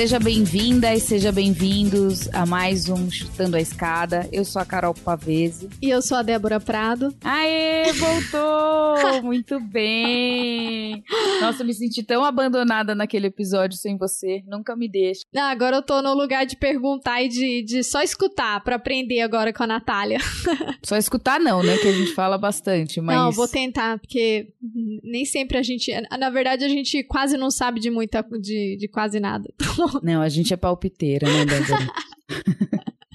Seja bem-vinda e seja bem-vindos a mais um Chutando a Escada. Eu sou a Carol Pavese. E eu sou a Débora Prado. Aê, voltou! Muito bem! Nossa, eu me senti tão abandonada naquele episódio sem você. Nunca me deixa. Ah, agora eu tô no lugar de perguntar e de, de só escutar para aprender agora com a Natália. Só escutar não, né? Que a gente fala bastante, mas... Não, vou tentar, porque nem sempre a gente... Na verdade, a gente quase não sabe de muita... de, de quase nada. Não, a gente é palpiteira, né, Débora?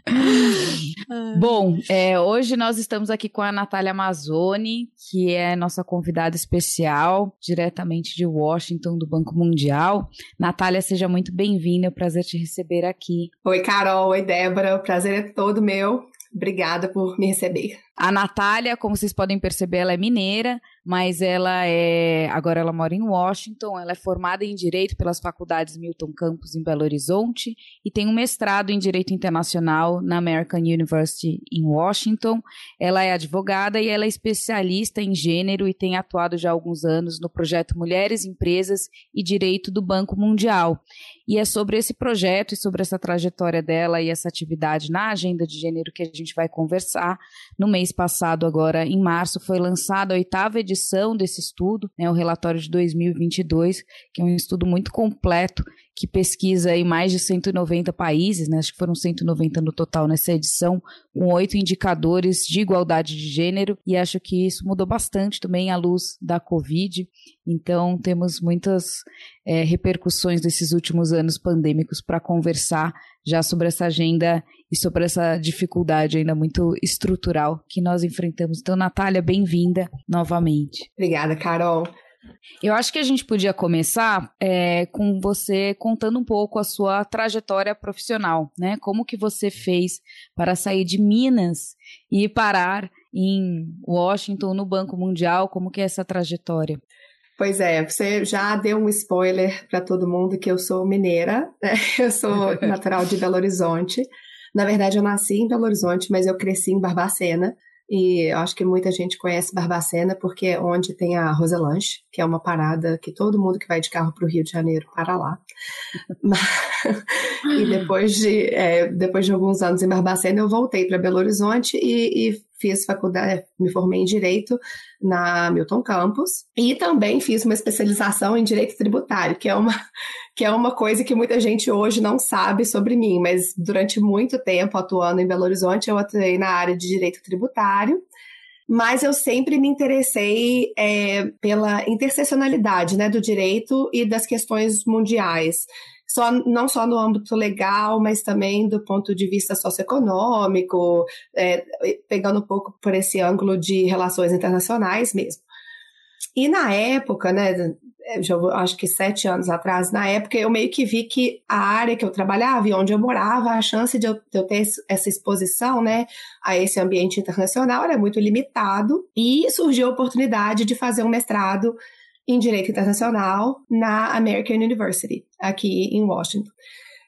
Bom, é, hoje nós estamos aqui com a Natália Mazzoni, que é nossa convidada especial, diretamente de Washington, do Banco Mundial. Natália, seja muito bem-vinda, é um prazer te receber aqui. Oi, Carol, oi, Débora, o prazer é todo meu. Obrigada por me receber. A Natália, como vocês podem perceber, ela é mineira, mas ela é. Agora ela mora em Washington. Ela é formada em Direito pelas faculdades Milton Campos em Belo Horizonte e tem um mestrado em Direito Internacional na American University em Washington. Ela é advogada e ela é especialista em gênero e tem atuado já há alguns anos no projeto Mulheres, Empresas e Direito do Banco Mundial. E é sobre esse projeto e sobre essa trajetória dela e essa atividade na agenda de gênero que a gente vai conversar no mês mês passado, agora em março, foi lançada a oitava edição desse estudo, né, o relatório de 2022, que é um estudo muito completo que pesquisa em mais de 190 países, né? acho que foram 190 no total nessa edição, com oito indicadores de igualdade de gênero, e acho que isso mudou bastante também à luz da Covid. Então, temos muitas é, repercussões desses últimos anos pandêmicos para conversar já sobre essa agenda e sobre essa dificuldade ainda muito estrutural que nós enfrentamos. Então, Natália, bem-vinda novamente. Obrigada, Carol. Eu acho que a gente podia começar é, com você contando um pouco a sua trajetória profissional, né? Como que você fez para sair de Minas e parar em Washington, no Banco Mundial? Como que é essa trajetória? Pois é, você já deu um spoiler para todo mundo que eu sou mineira, né? eu sou natural de Belo Horizonte. Na verdade, eu nasci em Belo Horizonte, mas eu cresci em Barbacena. E acho que muita gente conhece Barbacena porque é onde tem a Roselanche, que é uma parada que todo mundo que vai de carro para o Rio de Janeiro para lá. e depois de, é, depois de alguns anos em Barbacena, eu voltei para Belo Horizonte e, e fiz faculdade, me formei em Direito na Milton Campus e também fiz uma especialização em Direito Tributário, que é uma, que é uma coisa que muita gente hoje não sabe sobre mim, mas durante muito tempo atuando em Belo Horizonte, eu atuei na área de Direito Tributário, mas eu sempre me interessei é, pela interseccionalidade né, do direito e das questões mundiais só, não só no âmbito legal, mas também do ponto de vista socioeconômico, é, pegando um pouco por esse ângulo de relações internacionais mesmo. E na época, né, já acho que sete anos atrás, na época, eu meio que vi que a área que eu trabalhava e onde eu morava, a chance de eu, de eu, ter essa exposição, né, a esse ambiente internacional era muito limitado e surgiu a oportunidade de fazer um mestrado em Direito Internacional na American University, aqui em Washington.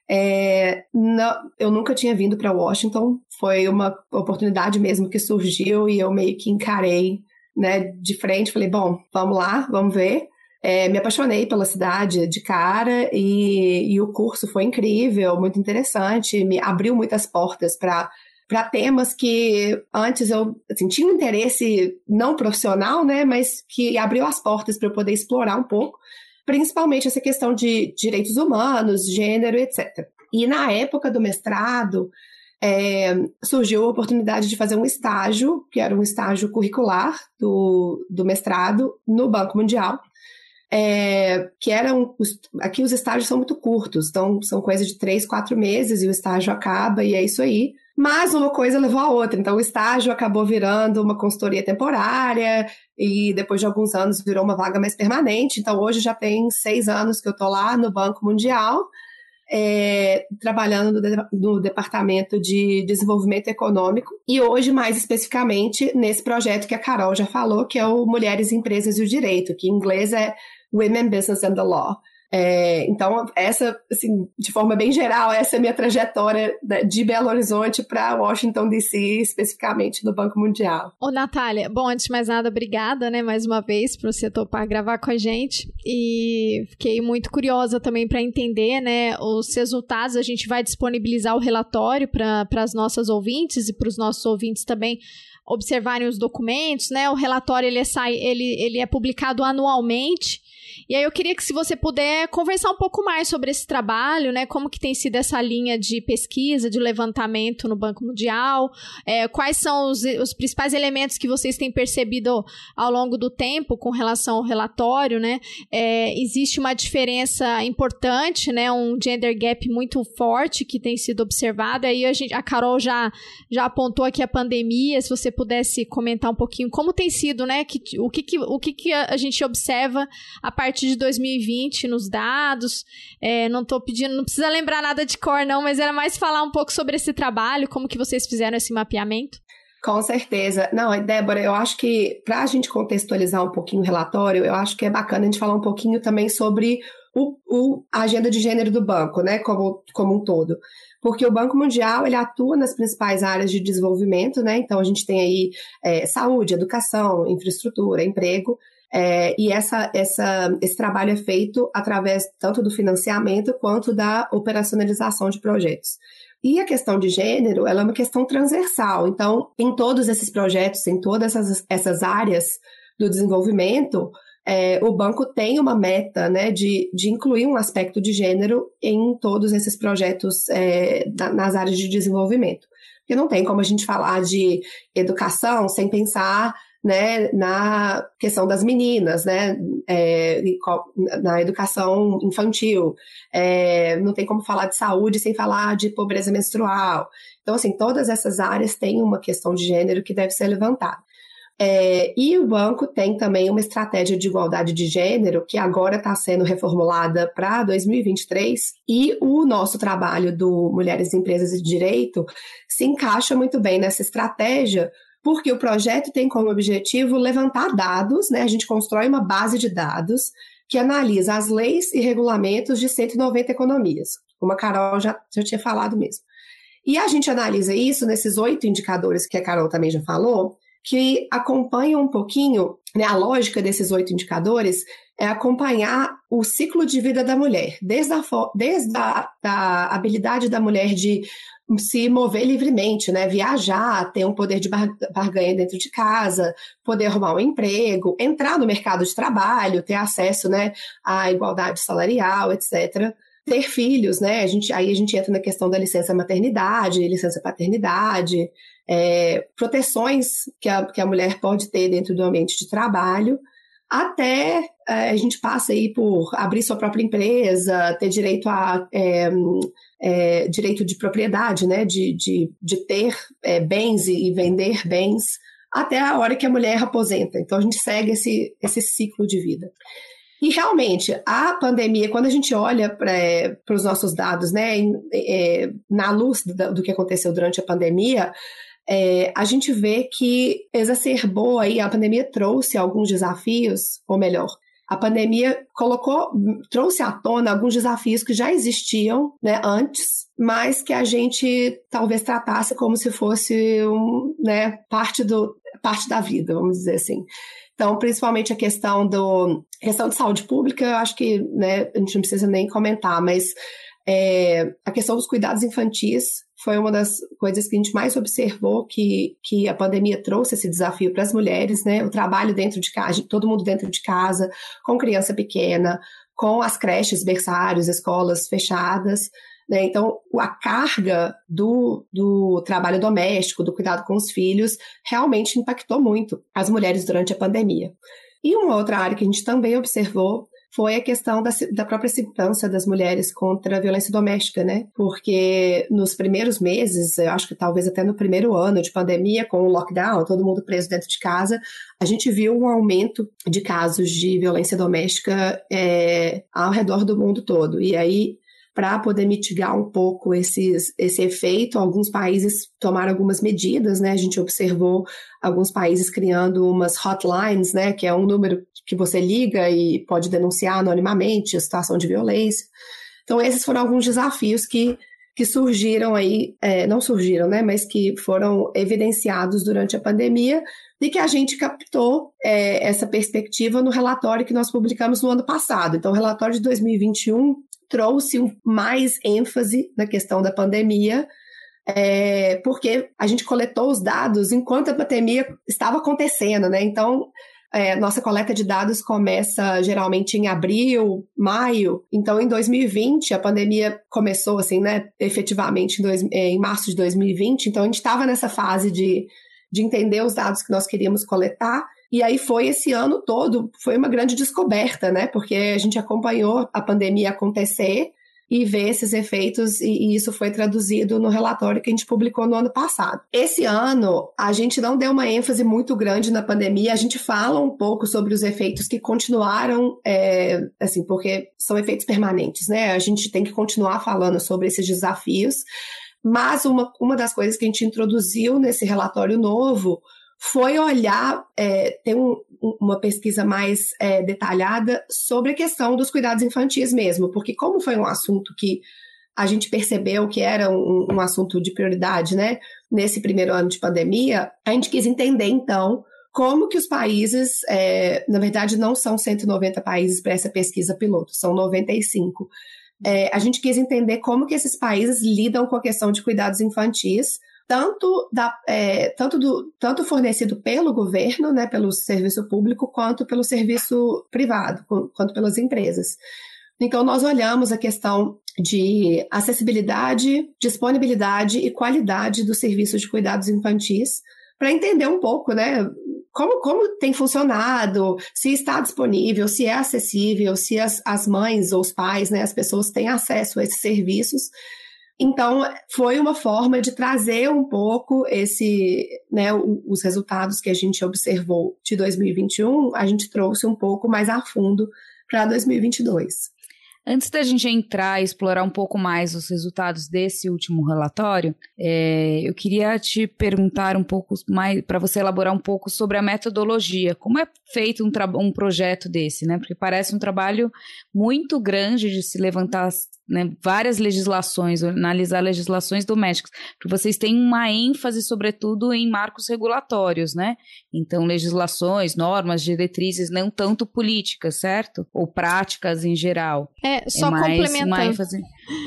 É, não, eu nunca tinha vindo para Washington, foi uma oportunidade mesmo que surgiu e eu meio que encarei né, de frente. Falei, bom, vamos lá, vamos ver. É, me apaixonei pela cidade de cara e, e o curso foi incrível, muito interessante, me abriu muitas portas para para temas que antes eu assim, tinha um interesse não profissional, né, mas que abriu as portas para eu poder explorar um pouco, principalmente essa questão de direitos humanos, gênero, etc. E na época do mestrado, é, surgiu a oportunidade de fazer um estágio, que era um estágio curricular do, do mestrado no Banco Mundial. É, que eram. Aqui os estágios são muito curtos, então são coisas de três, quatro meses e o estágio acaba e é isso aí. Mas uma coisa levou a outra. Então, o estágio acabou virando uma consultoria temporária e depois de alguns anos virou uma vaga mais permanente. Então, hoje já tem seis anos que eu estou lá no Banco Mundial. é, trabalhando no, no, Departamento de Desenvolvimento Econômico e hoje, mais especificamente, nesse projeto que a Carol já falou, que é o Mulheres, Empresas e o Direito, que em inglês é Women, Business and the Law. É, então, essa, assim, de forma bem geral, essa é a minha trajetória de Belo Horizonte para Washington DC, especificamente no Banco Mundial. Ô, Natália, bom, antes de mais nada, obrigada, né, mais uma vez, por você topar gravar com a gente. E fiquei muito curiosa também para entender, né, os resultados. A gente vai disponibilizar o relatório para as nossas ouvintes e para os nossos ouvintes também observarem os documentos, né? O relatório ele é, sai, ele, ele é publicado anualmente e aí eu queria que se você puder conversar um pouco mais sobre esse trabalho, né? Como que tem sido essa linha de pesquisa, de levantamento no Banco Mundial, é, quais são os, os principais elementos que vocês têm percebido ao longo do tempo com relação ao relatório, né? É, existe uma diferença importante, né? Um gender gap muito forte que tem sido observado. Aí a, gente, a Carol já, já apontou aqui a pandemia, se você pudesse comentar um pouquinho como tem sido, né? Que, o que, que, o que, que a gente observa a partir de 2020 nos dados. É, não estou pedindo, não precisa lembrar nada de cor, não, mas era mais falar um pouco sobre esse trabalho, como que vocês fizeram esse mapeamento. Com certeza. Não, Débora, eu acho que para a gente contextualizar um pouquinho o relatório, eu acho que é bacana a gente falar um pouquinho também sobre o, o, a agenda de gênero do banco, né, como, como um todo. Porque o Banco Mundial, ele atua nas principais áreas de desenvolvimento, né, então a gente tem aí é, saúde, educação, infraestrutura, emprego, é, e essa, essa, esse trabalho é feito através tanto do financiamento quanto da operacionalização de projetos. E a questão de gênero, ela é uma questão transversal. Então, em todos esses projetos, em todas essas, essas áreas do desenvolvimento, é, o banco tem uma meta né, de, de incluir um aspecto de gênero em todos esses projetos é, da, nas áreas de desenvolvimento. Porque não tem como a gente falar de educação sem pensar né, na questão das meninas, né, é, na educação infantil. É, não tem como falar de saúde sem falar de pobreza menstrual. Então, assim, todas essas áreas têm uma questão de gênero que deve ser levantada. É, e o banco tem também uma estratégia de igualdade de gênero que agora está sendo reformulada para 2023 e o nosso trabalho do Mulheres Empresas e Direito se encaixa muito bem nessa estratégia porque o projeto tem como objetivo levantar dados, né? A gente constrói uma base de dados que analisa as leis e regulamentos de 190 economias, como a Carol já, já tinha falado mesmo. E a gente analisa isso nesses oito indicadores que a Carol também já falou, que acompanham um pouquinho, né, a lógica desses oito indicadores é acompanhar o ciclo de vida da mulher, desde a, desde a da habilidade da mulher de se mover livremente, né? Viajar, ter um poder de barganha dentro de casa, poder arrumar um emprego, entrar no mercado de trabalho, ter acesso, né, à igualdade salarial, etc. Ter filhos, né? A gente, aí a gente entra na questão da licença maternidade, licença paternidade, é, proteções que a, que a mulher pode ter dentro do ambiente de trabalho, até é, a gente passa aí por abrir sua própria empresa, ter direito a é, é, direito de propriedade, né, de, de, de ter é, bens e, e, vender bens até a hora que a mulher aposenta. Então a gente segue esse, esse ciclo de vida. E realmente, a pandemia, quando a gente olha para os nossos dados, né, é, na luz do, do, que aconteceu durante a pandemia, é, a gente vê que exacerbou aí, a pandemia trouxe alguns desafios, ou melhor, a pandemia colocou, trouxe à tona alguns desafios que já existiam né, antes, mas que a gente talvez tratasse como se fosse um, né, parte, do, parte da vida, vamos dizer assim. Então, principalmente a questão do questão de saúde pública, eu acho que né, a gente não precisa nem comentar, mas é, a questão dos cuidados infantis foi uma das coisas que a gente mais observou que, que a pandemia trouxe esse desafio para as mulheres, né? O trabalho dentro de casa, todo mundo dentro de casa, com criança pequena, com as creches, berçários, escolas fechadas. Né? Então, a carga do, do trabalho doméstico, do cuidado com os filhos, realmente impactou muito as mulheres durante a pandemia. E uma outra área que a gente também observou foi a questão da, da própria segurança das mulheres contra a violência doméstica, né? Porque nos primeiros meses, eu acho que talvez até no primeiro ano de pandemia, com o lockdown, todo mundo preso dentro de casa, a gente viu um aumento de casos de violência doméstica é, ao redor do mundo todo. E aí para poder mitigar um pouco esses, esse efeito. Alguns países tomaram algumas medidas, né? A gente observou alguns países criando umas hotlines, né? Que é um número que você liga e pode denunciar anonimamente a situação de violência. Então, esses foram alguns desafios que, que surgiram aí, é, não surgiram, né? Mas que foram evidenciados durante a pandemia e que a gente captou é, essa perspectiva no relatório que nós publicamos no ano passado. Então, o relatório de 2021 trouxe mais ênfase na questão da pandemia, é, porque a gente coletou os dados enquanto a pandemia estava acontecendo, né? Então, é, nossa coleta de dados começa geralmente em abril, maio. Então, em 2020, a pandemia começou, assim, né, efetivamente em, dois, é, em março de 2020. Então, a gente estava nessa fase de, de entender os dados que nós queríamos coletar. E aí foi esse ano todo, foi uma grande descoberta, né? Porque a gente acompanhou a pandemia acontecer e ver esses efeitos, e, isso foi traduzido no relatório que a gente publicou no ano passado. Esse ano, a gente não deu uma ênfase muito grande na pandemia, a gente fala um pouco sobre os efeitos que continuaram, é, assim, porque são efeitos permanentes, né? A gente tem que continuar falando sobre esses desafios, mas uma, uma das coisas que a gente introduziu nesse relatório novo foi olhar, é, ter um, uma pesquisa mais é, detalhada sobre a questão dos cuidados infantis mesmo, porque como foi um assunto que a gente percebeu que era um, um assunto de prioridade, né, nesse primeiro ano de pandemia, a gente quis entender, então, como que os países, é, na verdade, não são 190 países para essa pesquisa piloto, são 95. É, a gente quis entender como que esses países lidam com a questão de cuidados infantis, tanto, da, é, tanto, do, tanto fornecido pelo governo, né, pelo serviço público, quanto pelo serviço privado, quanto pelas empresas. Então, nós olhamos a questão de acessibilidade, disponibilidade e qualidade do serviço de cuidados infantis, para entender um pouco, né, como, como tem funcionado, se está disponível, se é acessível, se as, as mães ou os pais, né, as pessoas têm acesso a esses serviços, então, foi uma forma de trazer um pouco esse, né, os resultados que a gente observou de 2021, a gente trouxe um pouco mais a fundo para 2022. Antes da gente entrar e explorar um pouco mais os resultados desse último relatório, é, eu queria te perguntar um pouco mais, para você elaborar um pouco sobre a metodologia. Como é feito um, um projeto desse, né? Porque parece um trabalho muito grande de se levantar né, várias legislações, analisar legislações domésticas, porque vocês têm uma ênfase, sobretudo, em marcos regulatórios, né? Então, legislações, normas, diretrizes, não tanto políticas, certo? Ou práticas em geral. É, só é mais complementando. Uma ênfase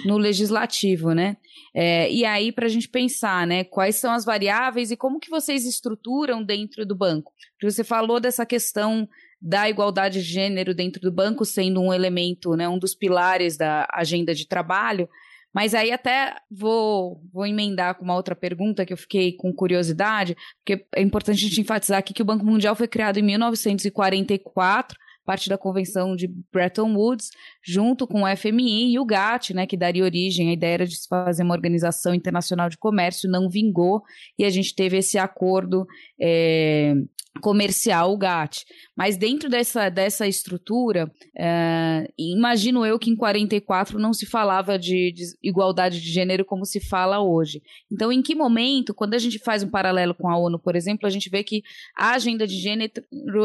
no legislativo, né? É, e aí, para a gente pensar, né, quais são as variáveis e como que vocês estruturam dentro do banco? Porque você falou dessa questão da igualdade de gênero dentro do banco sendo um elemento, né, um dos pilares da agenda de trabalho. Mas aí até vou, vou emendar com uma outra pergunta que eu fiquei com curiosidade, porque é importante a gente enfatizar aqui que o Banco Mundial foi criado em 1944, parte da convenção de Bretton Woods, junto com o FMI e o GATT, né, que daria origem, a ideia de se fazer uma organização internacional de comércio, não vingou, e a gente teve esse acordo é, comercial, o GATT. Mas dentro dessa, dessa estrutura, é, imagino eu que em 44 não se falava de, de, igualdade de gênero como se fala hoje. Então, em que momento, quando a gente faz um paralelo com a ONU, por exemplo, a gente vê que a agenda de gênero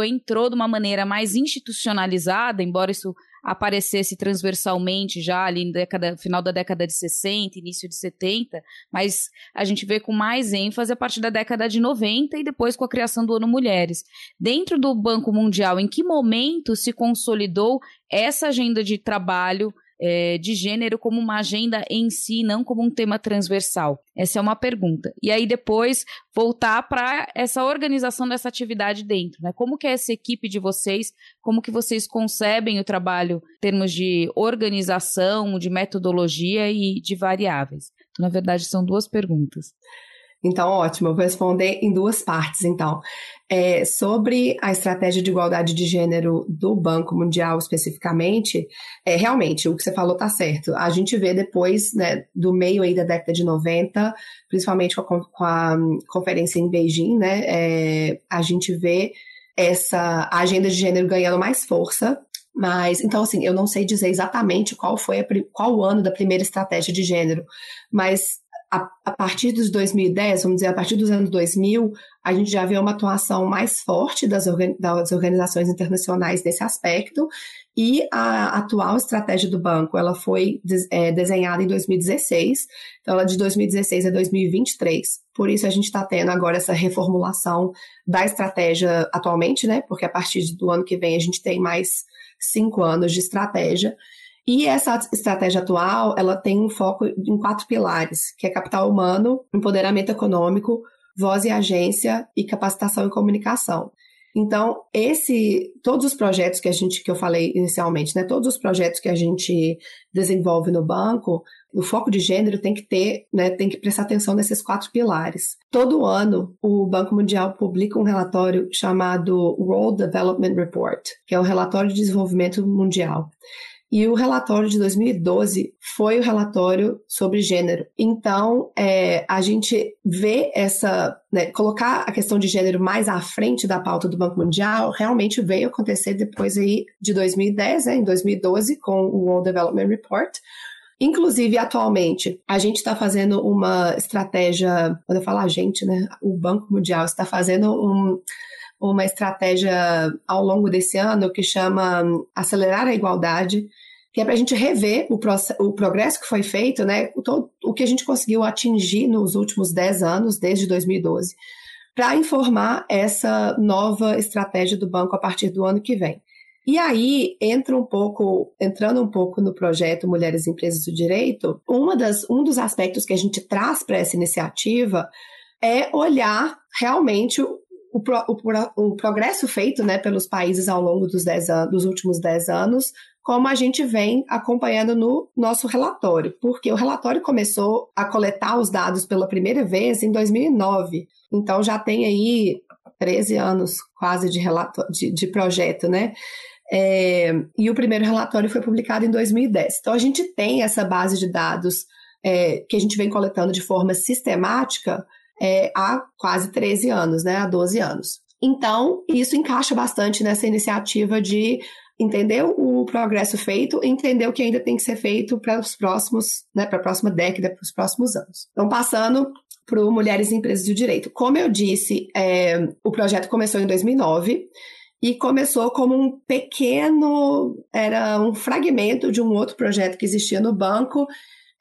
entrou de uma maneira mais institucionalizada, embora isso aparecesse transversalmente já ali no década, final da década de 60, início de 70, mas a gente vê com mais ênfase a partir da década de 90 e depois com a criação do ONU Mulheres. Dentro do Banco Mundial, em que momento se consolidou essa agenda de trabalho é, de gênero como uma agenda em si, não como um tema transversal? Essa é uma pergunta. E aí depois voltar para essa organização dessa atividade dentro, né? Como que é essa equipe de vocês? Como que vocês concebem o trabalho em termos de organização, de metodologia e de variáveis? Então, na verdade, são duas perguntas. Então, ótimo, eu vou responder em duas partes, então. É, sobre a estratégia de igualdade de gênero do Banco Mundial especificamente, é, realmente, o que você falou está certo. A gente vê depois, né, do meio aí da década de 90, principalmente com a, com a conferência em Beijing, né, é, a gente vê essa agenda de gênero ganhando mais força Mas, então, assim, eu não sei dizer exatamente qual foi a, qual o ano da primeira estratégia de gênero, mas a, a, partir dos 2010, vamos dizer, a partir dos anos 2000, a gente já vê uma atuação mais forte das, organi das organizações internacionais nesse aspecto, e a atual estratégia do banco, ela foi é, desenhada em 2016, então ela é de 2016 a 2023. Por isso a gente está tendo agora essa reformulação da estratégia atualmente, né? Porque a partir do ano que vem a gente tem mais cinco anos de estratégia. E essa estratégia atual, ela tem um foco em quatro pilares, que é capital humano, empoderamento econômico, voz e agência e capacitação e comunicação. Então, esse, todos os projetos que a gente, que eu falei inicialmente, né, todos os projetos que a gente desenvolve no banco, o foco de gênero tem que ter, né, tem que prestar atenção nesses quatro pilares. Todo ano, o Banco Mundial publica um relatório chamado World Development Report, que é o relatório de desenvolvimento mundial. E o relatório de 2012 foi o relatório sobre gênero. Então, é, a gente vê essa. Né, colocar a questão de gênero mais à frente da pauta do Banco Mundial realmente veio acontecer depois aí de 2010, né, em 2012, com o World Development Report. Inclusive, atualmente, a gente está fazendo uma estratégia. Quando eu falo a gente, né? O Banco Mundial está fazendo um uma estratégia ao longo desse ano que chama Acelerar a Igualdade, que é para a gente rever o, o, progresso que foi feito, né, o, o que a gente conseguiu atingir nos últimos 10 anos, desde 2012, para informar essa nova estratégia do banco a partir do ano que vem. E aí entra um pouco, entrando um pouco no projeto Mulheres Empresas do Direito, uma das, um dos aspectos que a gente traz para essa iniciativa é olhar realmente o, pro, o, o, progresso feito né, pelos países ao longo dos, dez dos últimos 10 anos, como a gente vem acompanhando no nosso relatório, porque o relatório começou a coletar os dados pela primeira vez em 2009, então já tem aí 13 anos quase de, relato, de, de projeto, né? É, e o primeiro relatório foi publicado em 2010. Então a gente tem essa base de dados é, que a gente vem coletando de forma sistemática é, há quase 13 anos, né, há 12 anos. Então, isso encaixa bastante nessa iniciativa de entender o progresso feito e entender o que ainda tem que ser feito para os próximos, né, para a próxima década, para os próximos anos. Então, passando para o Mulheres em Empresas do Direito. Como eu disse, é, o projeto começou em 2009 e começou como um pequeno, era um fragmento de um outro projeto que existia no banco,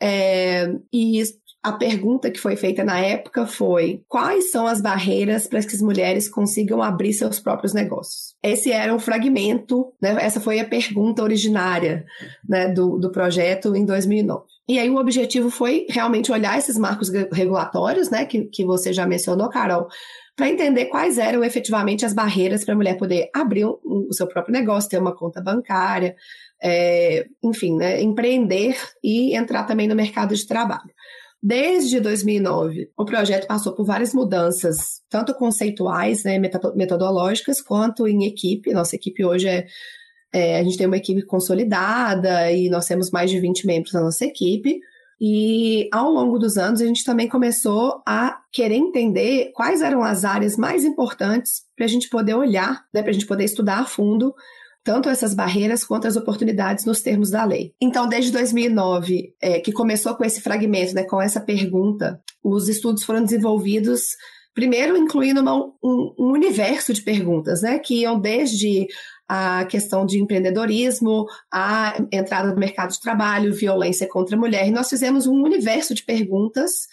é, e a pergunta que foi feita na época foi: quais são as barreiras para que as mulheres consigam abrir seus próprios negócios? Esse era um fragmento, né? essa foi a pergunta originária né, do, do projeto em 2009. E aí o objetivo foi realmente olhar esses marcos regulatórios, né, que, que você já mencionou, Carol, para entender quais eram efetivamente as barreiras para a mulher poder abrir o, seu próprio negócio, ter uma conta bancária, é, enfim, né, empreender e entrar também no mercado de trabalho. Desde 2009, o projeto passou por várias mudanças, tanto conceituais, né, metodológicas, quanto em equipe. Nossa equipe hoje é, é, A gente tem uma equipe consolidada e nós temos mais de 20 membros na nossa equipe. E ao longo dos anos, a gente também começou a querer entender quais eram as áreas mais importantes para a gente poder olhar, né, para a gente poder estudar a fundo tanto essas barreiras quanto as oportunidades nos termos da lei. Então, desde 2009, é, que começou com esse fragmento, né, com essa pergunta, os estudos foram desenvolvidos primeiro incluindo uma, um, um, universo de perguntas, né, que iam desde a questão de empreendedorismo, a entrada no mercado de trabalho, violência contra a mulher. E nós fizemos um universo de perguntas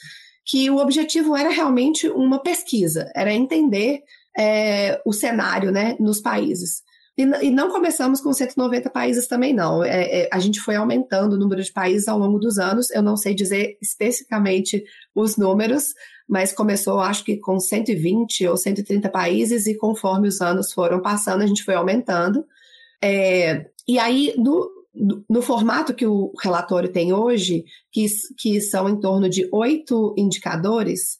que o objetivo era realmente uma pesquisa, era entender é, o cenário né, nos países. E, e, não começamos com 190 países também, não. É, é, a gente foi aumentando o número de países ao longo dos anos. Eu não sei dizer especificamente os números, mas começou, acho que, com 120 ou 130 países, e conforme os anos foram passando, a gente foi aumentando. É, e aí, no, no formato que o relatório tem hoje, que, que são em torno de oito indicadores,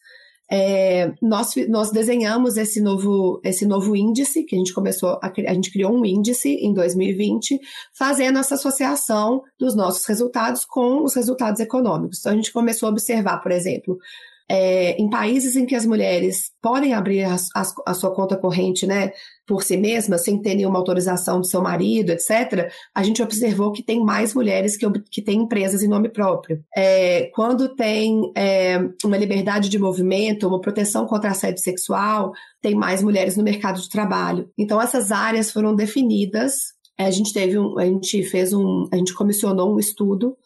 é, nós, nós desenhamos esse novo, esse novo índice, que a gente começou, a, a gente criou um índice em 2020, fazendo essa associação dos nossos resultados com os resultados econômicos. Então, a gente começou a observar, por exemplo, é, em países em que as mulheres podem abrir a, a, sua conta corrente, né, por si mesmas, sem ter nenhuma autorização do seu marido, etc., a gente observou que tem mais mulheres que, que têm empresas em nome próprio. É, quando tem é, uma liberdade de movimento, uma proteção contra assédio sexual, tem mais mulheres no mercado de trabalho. Então, essas áreas foram definidas. A gente teve um, a gente fez um, a gente comissionou um estudo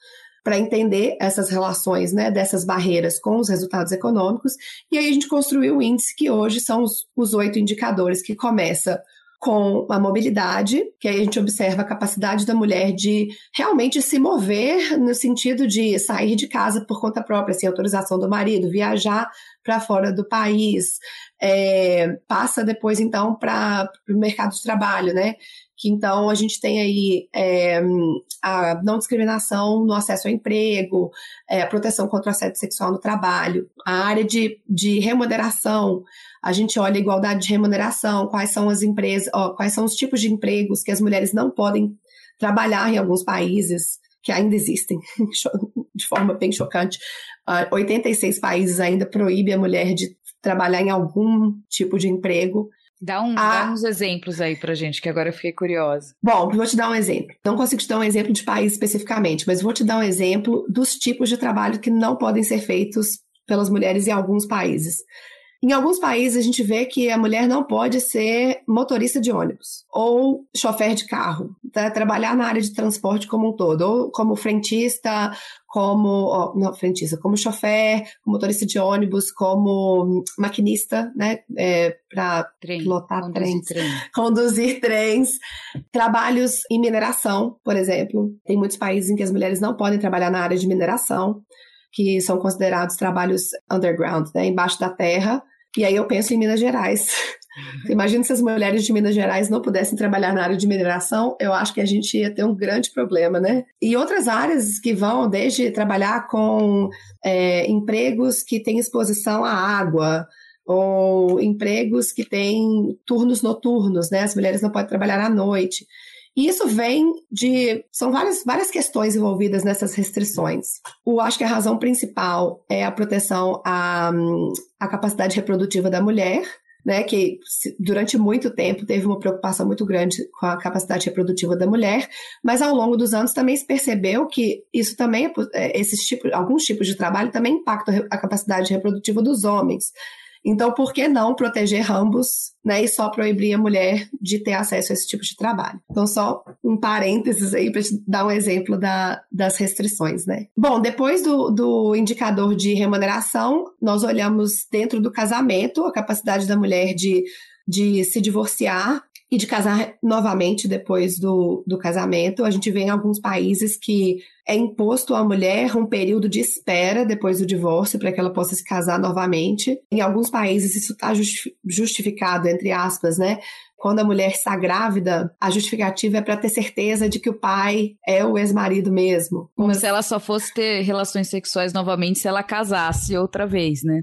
para entender essas relações, né, dessas barreiras com os resultados econômicos. E aí a gente construiu o índice que hoje são os oito indicadores que começa com a mobilidade, que aí a gente observa a capacidade da mulher de realmente se mover no sentido de sair de casa por conta própria, sem autorização do marido, viajar para fora do país, é, passa depois então para o mercado de trabalho, né? Que então a gente tem aí é, a não discriminação no acesso ao emprego, é, a proteção contra o assédio sexual no trabalho, a área de, de remuneração, a gente olha a igualdade de remuneração, quais são as empresas, ó, quais são os tipos de empregos que as mulheres não podem trabalhar em alguns países que ainda existem, de forma bem chocante. Uh, 86 países ainda proíbem a mulher de trabalhar em algum tipo de emprego. Dá, um, a... dá uns exemplos aí pra gente, que agora eu fiquei curiosa. Bom, vou te dar um exemplo. Não consigo te dar um exemplo de país especificamente, mas vou te dar um exemplo dos tipos de trabalho que não podem ser feitos pelas mulheres em alguns países. Em alguns países, a gente vê que a mulher não pode ser motorista de ônibus ou chofer de carro, tá? trabalhar na área de transporte como um todo, ou como frentista, como não frentista, como chofer, como motorista de ônibus, como maquinista, né, é, para pilotar conduzir trens, trem. conduzir trens, trabalhos em mineração, por exemplo. Tem muitos países em que as mulheres não podem trabalhar na área de mineração que são considerados trabalhos underground, né, embaixo da terra. E aí eu penso em Minas Gerais. Imagina se as mulheres de Minas Gerais não pudessem trabalhar na área de mineração, eu acho que a gente ia ter um grande problema, né? E outras áreas que vão desde trabalhar com é, empregos que têm exposição à água, ou empregos que têm turnos noturnos, né? As mulheres não podem trabalhar à noite. E isso vem de. São várias, várias questões envolvidas nessas restrições. Eu acho que a razão principal é a proteção à, à capacidade reprodutiva da mulher, né, que durante muito tempo teve uma preocupação muito grande com a capacidade reprodutiva da mulher, mas ao longo dos anos também se percebeu que isso também, é, esses tipos, alguns tipos de trabalho também impactam a capacidade reprodutiva dos homens. Então, por que não proteger ambos, né, e só proibir a mulher de ter acesso a esse tipo de trabalho? Então, só um parênteses aí para dar um exemplo da, das restrições, né? Bom, depois do, do indicador de remuneração, nós olhamos dentro do casamento a capacidade da mulher de de se divorciar e de casar novamente depois do, do casamento. A gente vê em alguns países que é imposto à mulher um período de espera depois do divórcio para que ela possa se casar novamente. Em alguns países isso está justificado, entre aspas, né? Quando a mulher está grávida, a justificativa é para ter certeza de que o pai é o ex-marido mesmo. Como Mas... se ela só fosse ter relações sexuais novamente se ela casasse outra vez, né?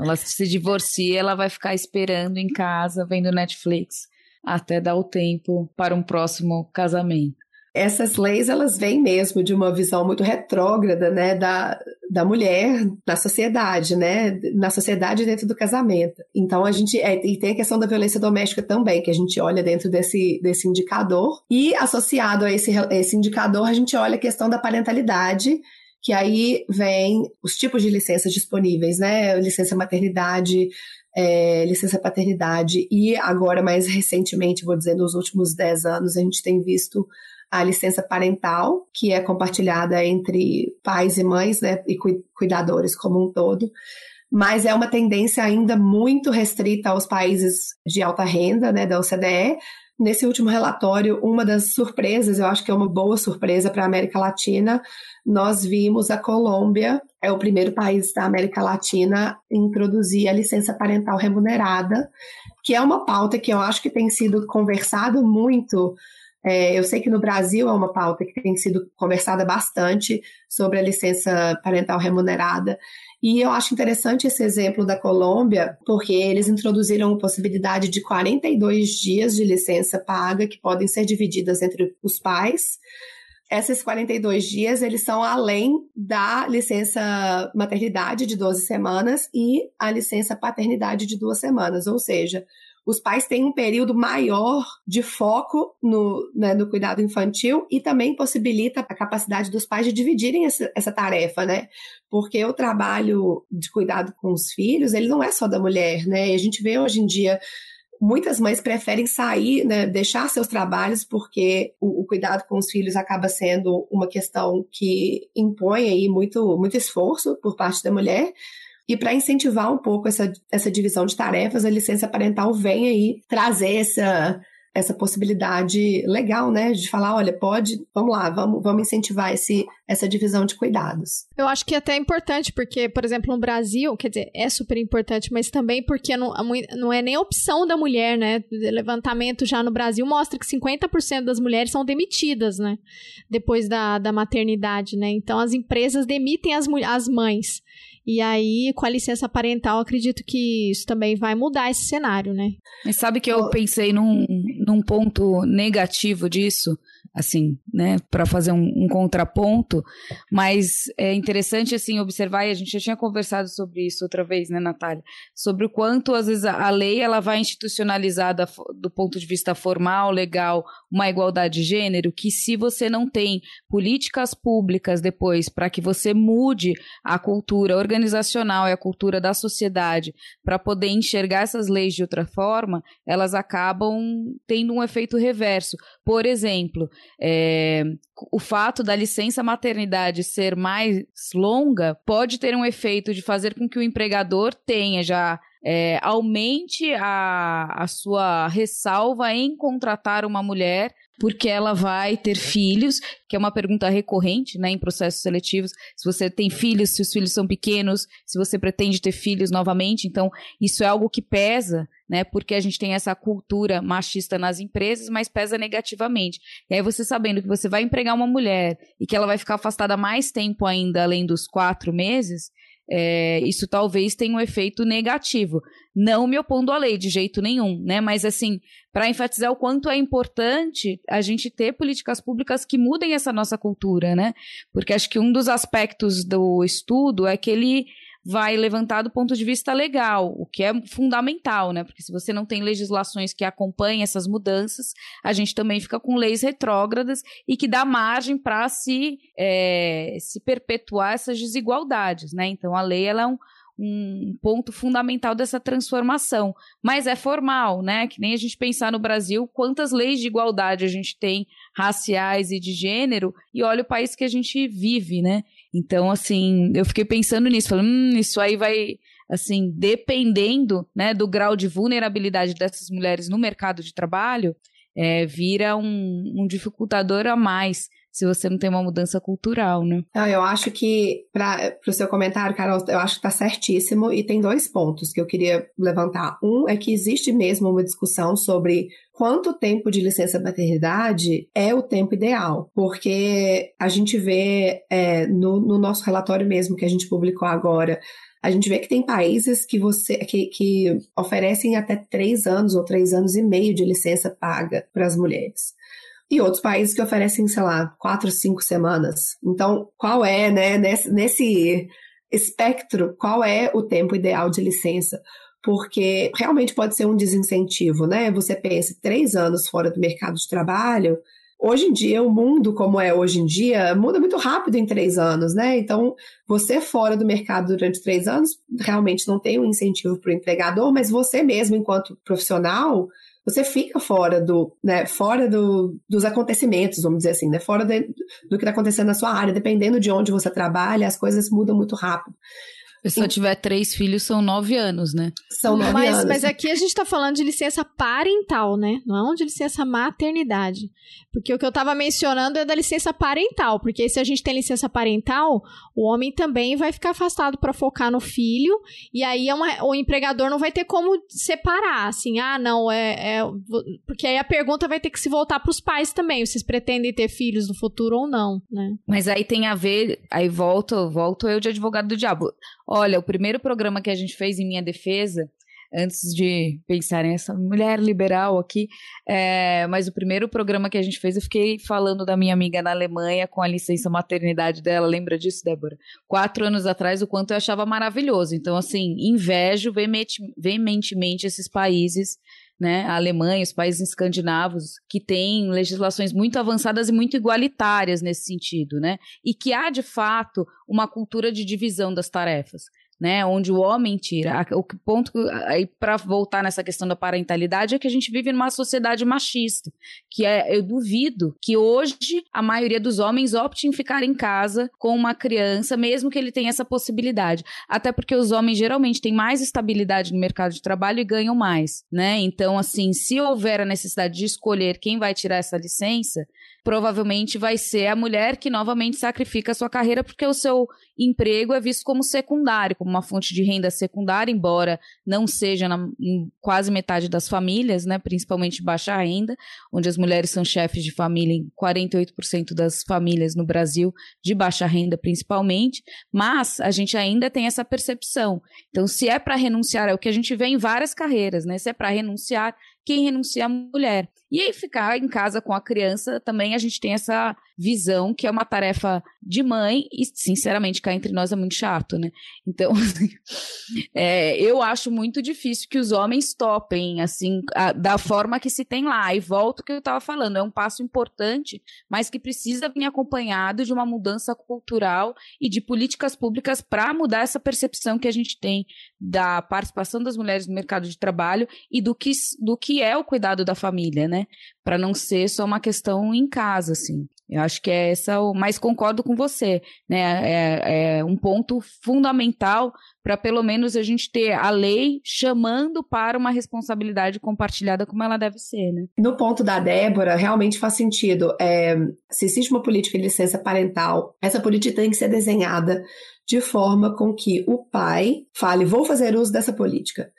Ela se divorcia, ela vai ficar esperando em casa, vendo Netflix até dar o tempo para um próximo casamento. Essas leis, elas vêm mesmo de uma visão muito retrógrada, né, da, da mulher na sociedade, né, na sociedade dentro do casamento. Então, a gente, é, e tem a questão da violência doméstica também, que a gente olha dentro desse, desse indicador, e associado a esse, esse indicador, a gente olha a questão da parentalidade, que aí vem os tipos de licenças disponíveis, né, licença maternidade, é, licença paternidade e agora, mais recentemente, vou dizer, nos últimos 10 anos, a gente tem visto a licença parental, que é compartilhada entre pais e mães, né, e cuidadores como um todo, mas é uma tendência ainda muito restrita aos países de alta renda, né, da OCDE. Nesse último relatório, uma das surpresas, eu acho que é uma boa surpresa para a América Latina, nós vimos a Colômbia, é o primeiro país da América Latina a introduzir a licença parental remunerada, que é uma pauta que eu acho que tem sido conversado muito. É, eu sei que no Brasil é uma pauta que tem sido conversada bastante sobre a licença parental remunerada. E eu acho interessante esse exemplo da Colômbia, porque eles introduziram a possibilidade de 42 dias de licença paga que podem ser divididas entre os pais. Esses 42 dias, eles são além da licença maternidade de 12 semanas e a licença paternidade de duas semanas, ou seja, os pais têm um período maior de foco no, né, no cuidado infantil e também possibilita a capacidade dos pais de dividirem essa, essa, tarefa, né? Porque o trabalho de cuidado com os filhos, ele não é só da mulher, né? E a gente vê hoje em dia muitas mães preferem sair, né, deixar seus trabalhos, porque o, o, cuidado com os filhos acaba sendo uma questão que impõe aí muito, muito esforço por parte da mulher. E para incentivar um pouco essa, essa divisão de tarefas, a licença parental vem aí trazer essa, essa possibilidade legal, né, de falar, olha, pode, vamos lá, vamos, vamos incentivar esse, essa divisão de cuidados. Eu acho que é até importante, porque, por exemplo, no Brasil, quer dizer, é super importante, mas também porque não, não é nem opção da mulher, né, levantamento já no Brasil mostra que 50% das mulheres são demitidas, né, depois da, da maternidade, né, então as empresas demitem as, as mães. E aí, com a licença parental, acredito que isso também vai mudar esse cenário, né? Mas sabe que eu pensei num, num ponto negativo disso? Assim, né, para fazer um, um, contraponto, mas é interessante, assim, observar, e a gente já tinha conversado sobre isso outra vez, né, Natália, sobre o quanto, às vezes, a lei, ela vai institucionalizada do ponto de vista formal, legal, uma igualdade de gênero, que se você não tem políticas públicas depois para que você mude a cultura organizacional e a cultura da sociedade para poder enxergar essas leis de outra forma, elas acabam tendo um efeito reverso. Por exemplo, é, o fato da licença maternidade ser mais longa pode ter um efeito de fazer com que o empregador tenha já é, aumente a, a sua ressalva em contratar uma mulher porque ela vai ter filhos, que é uma pergunta recorrente né, em processos seletivos. Se você tem filhos, se os filhos são pequenos, se você pretende ter filhos novamente. Então, isso é algo que pesa, né? Porque a gente tem essa cultura machista nas empresas, mas pesa negativamente. E aí, você sabendo que você vai empregar uma mulher e que ela vai ficar afastada mais tempo ainda, além dos quatro meses, é, isso talvez tenha um efeito negativo. Não me opondo à lei de jeito nenhum, né? Mas assim, para enfatizar o quanto é importante a gente ter políticas públicas que mudem essa nossa cultura, né? Porque acho que um dos aspectos do estudo é que ele vai levantar do ponto de vista legal, o que é fundamental, né? Porque se você não tem legislações que acompanhem essas mudanças, a gente também fica com leis retrógradas e que dá margem para se, é, se perpetuar essas desigualdades, né? Então a lei ela é um, um ponto fundamental dessa transformação. Mas é formal, né? Que nem a gente pensar no Brasil quantas leis de igualdade a gente tem, raciais e de gênero, e olha o país que a gente vive, né? Então, assim, eu fiquei pensando nisso, falando, hum, isso aí vai, assim, dependendo, né, do grau de vulnerabilidade dessas mulheres no mercado de trabalho, é, vira um, um dificultador a mais se você não tem uma mudança cultural, né? Não, eu acho que, para o seu comentário, Carol, eu acho que está certíssimo e tem dois pontos que eu queria levantar. Um é que existe mesmo uma discussão sobre quanto tempo de licença maternidade é o tempo ideal, porque a gente vê é, no, no nosso relatório mesmo que a gente publicou agora, a gente vê que tem países que você que, que oferecem até três anos ou três anos e meio de licença paga para as mulheres e outros países que oferecem, sei lá, quatro, cinco semanas. Então, qual é, né, nesse, nesse espectro, qual é o tempo ideal de licença? Porque realmente pode ser um desincentivo, né? Você pensa, três anos fora do mercado de trabalho, hoje em dia, o mundo como é hoje em dia, muda muito rápido em três anos, né? Então, você fora do mercado durante três anos, realmente não tem um incentivo para o empregador, mas você mesmo, enquanto profissional, você fica fora do, né, fora do, dos acontecimentos, vamos dizer assim, né, fora de, do que está acontecendo na sua área, dependendo de onde você trabalha, as coisas mudam muito rápido. Se eu tiver três filhos, são nove anos, né? São nove mas, anos. Mas aqui a gente tá falando de licença parental, né? Não de licença maternidade. Porque o que eu tava mencionando é da licença parental. Porque se a gente tem licença parental, o homem também vai ficar afastado para focar no filho. E aí é uma, o empregador não vai ter como separar, assim, ah, não, é, é. Porque aí a pergunta vai ter que se voltar pros pais também. Vocês pretendem ter filhos no futuro ou não, né? Mas aí tem a ver. Aí volto, volto eu de advogado do diabo Olha, o primeiro programa que a gente fez em minha defesa, antes de pensarem essa mulher liberal aqui. É, mas o primeiro programa que a gente fez, eu fiquei falando da minha amiga na Alemanha com a licença maternidade dela. Lembra disso, Débora? Quatro anos atrás, o quanto eu achava maravilhoso. Então, assim, invejo veementemente esses países né, a Alemanha, os países escandinavos, que têm legislações muito avançadas e muito igualitárias nesse sentido, né, e que há de fato uma cultura de divisão das tarefas né, onde o homem tira. O ponto aí para voltar nessa questão da parentalidade é que a gente vive numa sociedade machista, que é eu duvido que hoje a maioria dos homens opte em ficar em casa com uma criança, mesmo que ele tenha essa possibilidade. Até porque os homens geralmente têm mais estabilidade no mercado de trabalho e ganham mais, né? Então, assim, se houver a necessidade de escolher quem vai tirar essa licença, provavelmente vai ser a mulher que novamente sacrifica a sua carreira porque o seu emprego é visto como secundário, como uma fonte de renda secundária, embora não seja na, em quase metade das famílias, né, principalmente baixa renda, onde as mulheres são chefes de família em 48% das famílias no Brasil, de baixa renda principalmente, mas a gente ainda tem essa percepção. Então, se é para renunciar, é o que a gente vê em várias carreiras, né? Se é para renunciar, quem renuncia a mulher. E aí ficar em casa com a criança também a gente tem essa visão que é uma tarefa de mãe e sinceramente cá entre nós é muito chato, né? Então é, eu acho muito difícil que os homens topem assim a, da forma que se tem lá. E volto ao que eu estava falando, é um passo importante, mas que precisa vir acompanhado de uma mudança cultural e de políticas públicas para mudar essa percepção que a gente tem da participação das mulheres no mercado de trabalho e do que, do que é o cuidado da família, né? Para não ser só uma questão em casa, assim. Eu acho que é essa, mas concordo com você, né? É, é um ponto fundamental para pelo menos a gente ter a lei chamando para uma responsabilidade compartilhada como ela deve ser, né? No ponto da Débora, realmente faz sentido. É, se existe uma política de licença parental, essa política tem que ser desenhada de forma com que o pai fale: vou fazer uso dessa política.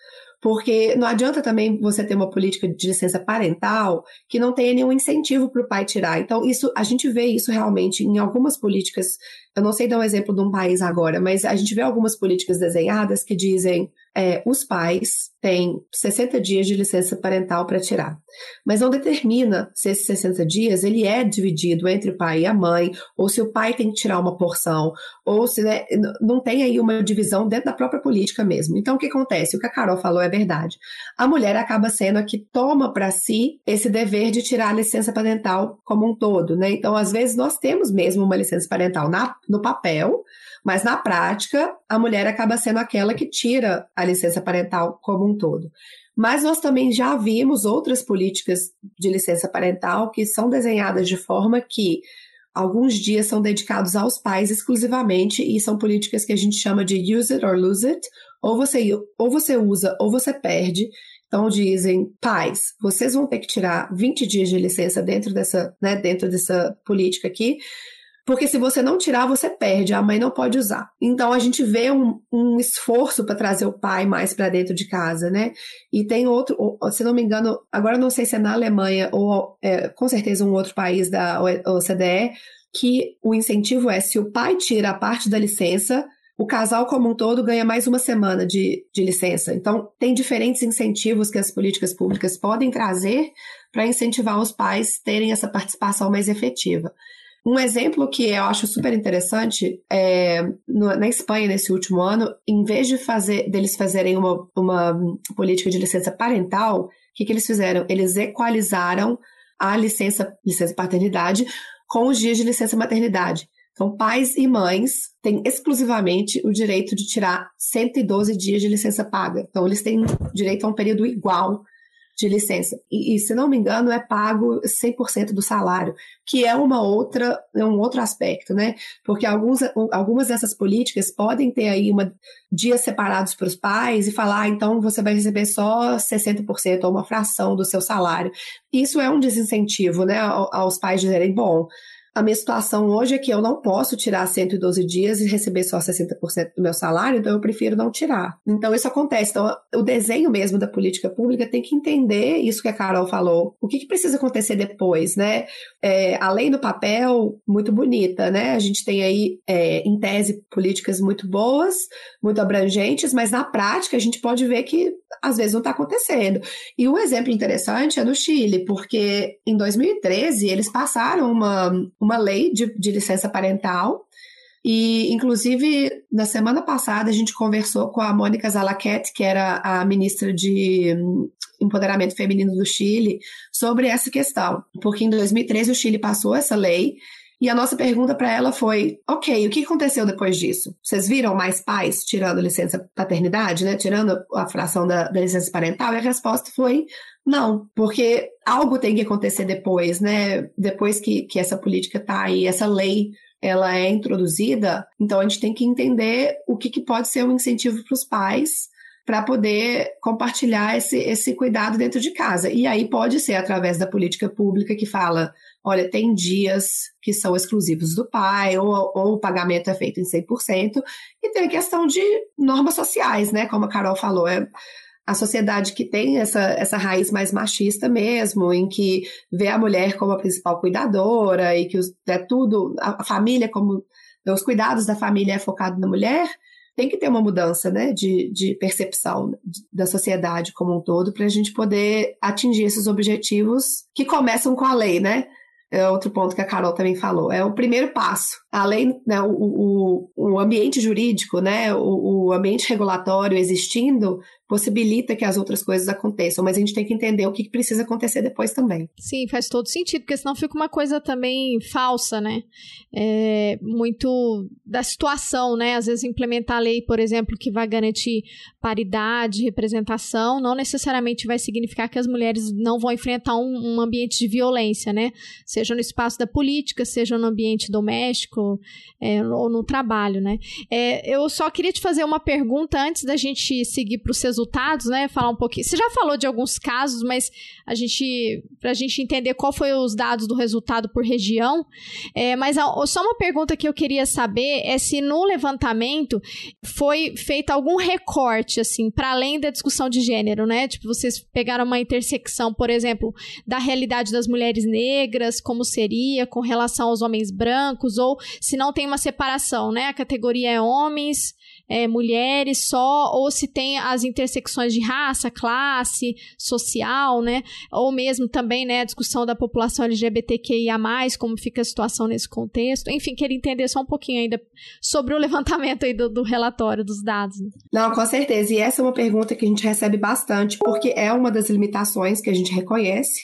Porque não adianta também você ter uma política de licença parental que não tenha nenhum incentivo para o pai tirar. Então, isso a gente vê isso realmente em algumas políticas. Eu não sei dar um exemplo de um país agora, mas a gente vê algumas políticas desenhadas que dizem é, os pais têm 60 dias de licença parental para tirar. Mas não determina se esses 60 dias ele é dividido entre o pai e a mãe, ou se o pai tem que tirar uma porção, ou se né, não tem aí uma divisão dentro da própria política mesmo. Então, o que acontece? O que a Carol falou é verdade. A mulher acaba sendo a que toma para si esse dever de tirar a licença parental como um todo, né? Então, às vezes, nós temos mesmo uma licença parental na, no papel, mas na prática, a mulher acaba sendo aquela que tira a licença parental como um todo. Mas nós também já vimos outras políticas de licença parental que são desenhadas de forma que alguns dias são dedicados aos pais exclusivamente e são políticas que a gente chama de use it or lose it, ou você, ou você usa ou você perde. Então dizem, pais, vocês vão ter que tirar 20 dias de licença dentro dessa, né, dentro dessa política aqui, porque se você não tirar, você perde, a mãe não pode usar. Então a gente vê um, um esforço para trazer o pai mais para dentro de casa, né? E tem outro, se não me engano, agora não sei se é na Alemanha ou é, com certeza um outro país da OCDE, que o incentivo é se o pai tira a parte da licença, o casal como um todo ganha mais uma semana de, de licença. Então, tem diferentes incentivos que as políticas públicas podem trazer para incentivar os pais terem essa participação mais efetiva. Um exemplo que eu acho super interessante é na Espanha nesse último ano, em vez de fazer deles fazerem uma, uma política de licença parental, o que, que eles fizeram? Eles equalizaram a licença, licença paternidade com os dias de licença maternidade. Então, pais e mães têm exclusivamente o direito de tirar 112 dias de licença paga. Então, eles têm direito a um período igual de licença. E, e, se não me engano, é pago 100% do salário, que é uma outra, é um outro aspecto, né? Porque alguns, algumas dessas políticas podem ter aí uma, dias separados para os pais e falar, ah, então você vai receber só 60% ou uma fração do seu salário. Isso é um desincentivo, né, aos pais dizerem, bom, a minha situação hoje é que eu não posso tirar 112 dias e receber só 60% do meu salário, então eu prefiro não tirar. Então isso acontece. Então o desenho mesmo da política pública tem que entender isso que a Carol falou. O que, que precisa acontecer depois, né? É, além do papel, muito bonita, né? A gente tem aí, é, em tese, políticas muito boas, muito abrangentes, mas na prática a gente pode ver que às vezes não está acontecendo. E um exemplo interessante é no Chile, porque em 2013 eles passaram uma, uma lei de, de licença parental e, inclusive, na semana passada, a gente conversou com a Mônica Zalaquete, que era a ministra de hum, Empoderamento Feminino do Chile, sobre essa questão. Porque em 2013 o Chile passou essa lei e a nossa pergunta para ela foi: ok, o que aconteceu depois disso? Vocês viram mais pais tirando licença paternidade, né? Tirando a fração da, da licença parental? E a resposta foi: não, porque algo tem que acontecer depois, né? Depois que, que essa política tá aí, essa lei ela é introduzida, então a gente tem que entender o que, que pode ser um incentivo para os pais para poder compartilhar esse, esse cuidado dentro de casa. E aí pode ser através da política pública que fala, olha, tem dias que são exclusivos do pai, ou, ou o pagamento é feito em 100%, e tem a questão de normas sociais, né? Como a Carol falou, é, a sociedade que tem essa, essa raiz mais machista mesmo, em que vê a mulher como a principal cuidadora e que os, é tudo, a, família como os cuidados da família é focado na mulher, tem que ter uma mudança né, de, de percepção da sociedade como um todo para a gente poder atingir esses objetivos que começam com a lei, né? é outro ponto que a Carol também falou. É o primeiro passo. Além, né, o, o, o ambiente jurídico, né, o, o ambiente regulatório existindo, possibilita que as outras coisas aconteçam, mas a gente tem que entender o que precisa acontecer depois também. Sim, faz todo sentido, porque senão fica uma coisa também falsa, né? É, muito da situação, né? Às vezes implementar a lei, por exemplo, que vai garantir paridade, representação, não necessariamente vai significar que as mulheres não vão enfrentar um, um ambiente de violência, né? Seja no espaço da política, seja no ambiente doméstico é, ou no trabalho, né? É, eu só queria te fazer uma pergunta antes da gente seguir para os seus resultados, né? Falar um pouquinho. Você já falou de alguns casos, mas a gente, para a gente entender qual foi os dados do resultado por região. É, mas a, só uma pergunta que eu queria saber é se no levantamento foi feito algum recorte, assim, para além da discussão de gênero, né? Tipo, vocês pegaram uma intersecção, por exemplo, da realidade das mulheres negras, como seria com relação aos homens brancos, ou se não tem uma separação, né? A categoria é homens, é, mulheres só, ou se tem as intersecções de raça, classe, social, né? Ou mesmo também, né, a discussão da população LGBTQIA+, como fica a situação nesse contexto. Enfim, queria entender só um pouquinho ainda sobre o levantamento aí do, do relatório, dos dados. Não, com certeza. E essa é uma pergunta que a gente recebe bastante, porque é uma das limitações que a gente reconhece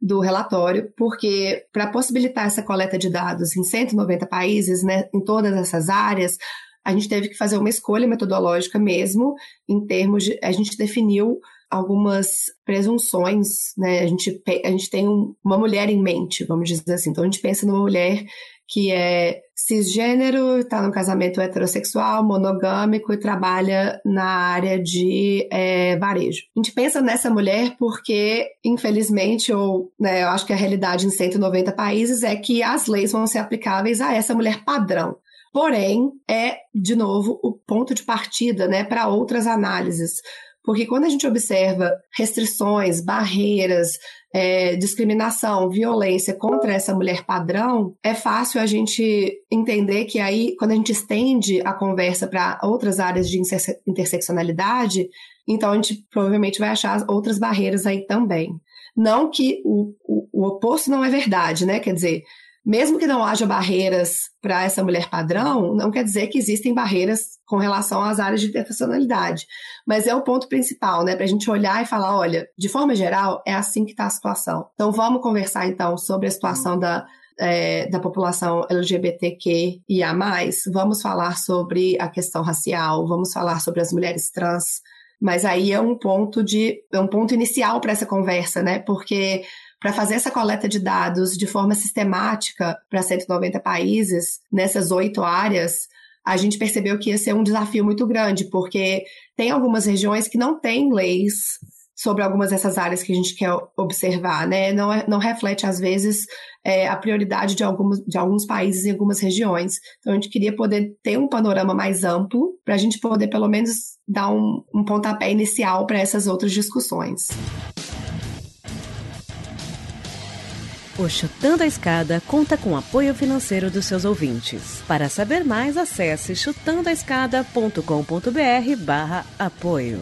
do relatório, porque para possibilitar essa coleta de dados em 190 países, né, em todas essas áreas, a gente teve que fazer uma escolha metodológica mesmo, em termos de. A gente definiu algumas presunções, né? A gente, a gente tem um, uma mulher em mente, vamos dizer assim. Então a gente pensa numa mulher que é cisgênero, está num casamento heterossexual, monogâmico e trabalha na área de é, varejo. A gente pensa nessa mulher porque, infelizmente, ou né, eu acho que a realidade em 190 países é que as leis vão ser aplicáveis a essa mulher padrão. Porém, é, de novo, o ponto de partida né, para outras análises. Porque quando a gente observa restrições, barreiras, é, discriminação, violência contra essa mulher padrão, é fácil a gente entender que aí, quando a gente estende a conversa para outras áreas de interseccionalidade, então a gente provavelmente vai achar outras barreiras aí também. Não que o, o, o oposto não é verdade, né? Quer dizer, mesmo que não haja barreiras para essa mulher padrão, não quer dizer que existem barreiras com relação às áreas de interseccionalidade. Mas é o ponto principal, né? Para a gente olhar e falar, olha, de forma geral, é assim que está a situação. Então vamos conversar então sobre a situação da, é, da população LGBTQIA+, vamos falar sobre a questão racial, vamos falar sobre as mulheres trans, mas aí é um ponto de é um ponto inicial para essa conversa, né? Porque para fazer essa coleta de dados de forma sistemática para 190 países, nessas oito áreas, a gente percebeu que ia ser um desafio muito grande, porque tem algumas regiões que não têm leis sobre algumas dessas áreas que a gente quer observar, né? Não, é, não reflete, às vezes, é, a prioridade de alguns, de alguns países em algumas regiões. Então, a gente queria poder ter um panorama mais amplo para a gente poder, pelo menos, dar um, um pontapé inicial para essas outras discussões. O Chutando a Escada conta com apoio financeiro dos seus ouvintes. Para saber mais, acesse chutandoaescada.com.br barra apoio.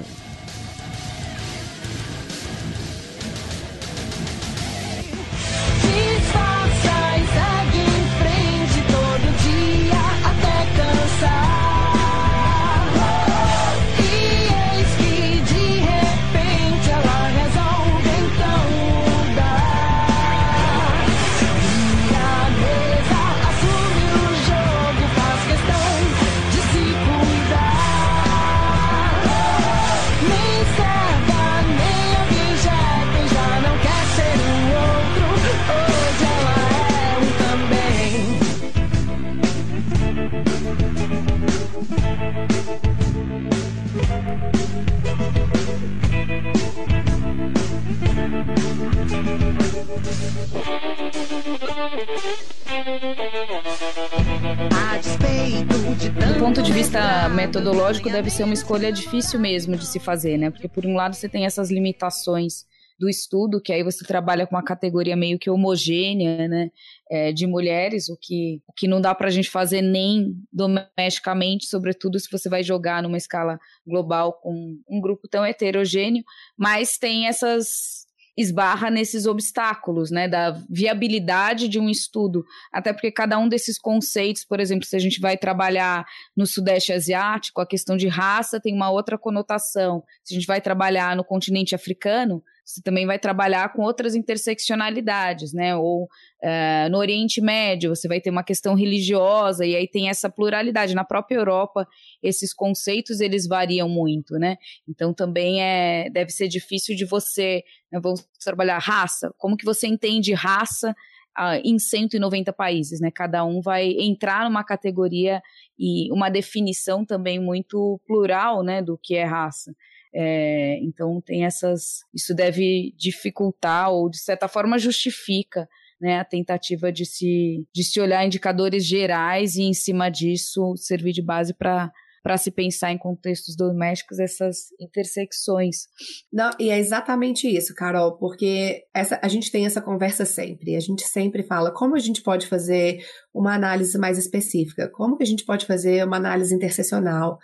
Do ponto de vista metodológico, deve ser uma escolha difícil mesmo de se fazer, né? Porque, por um lado, você tem essas limitações do estudo, que aí você trabalha com uma categoria meio que homogênea, né, é, de mulheres, o que, o que não dá para a gente fazer nem domesticamente, sobretudo se você vai jogar numa escala global com um grupo tão heterogêneo, mas tem essas esbarra nesses obstáculos, né, da viabilidade de um estudo, até porque cada um desses conceitos, por exemplo, se a gente vai trabalhar no Sudeste Asiático, a questão de raça tem uma outra conotação. Se a gente vai trabalhar no continente africano, você também vai trabalhar com outras interseccionalidades, né? Ou uh, no Oriente Médio, você vai ter uma questão religiosa, e aí tem essa pluralidade. Na própria Europa, esses conceitos, eles variam muito, né? Então, também é, deve ser difícil de você, né, vamos trabalhar raça, como que você entende raça uh, em 190 países, né? Cada um vai entrar numa categoria e uma definição também muito plural, né, do que é raça. É, então tem essas. Isso deve dificultar ou de certa forma justifica né, a tentativa de se, de se olhar indicadores gerais e em cima disso servir de base para para se pensar em contextos domésticos essas intersecções. Não, e é exatamente isso, Carol, porque essa, a gente tem essa conversa sempre. A gente sempre fala como a gente pode fazer uma análise mais específica, como que a gente pode fazer uma análise interseccional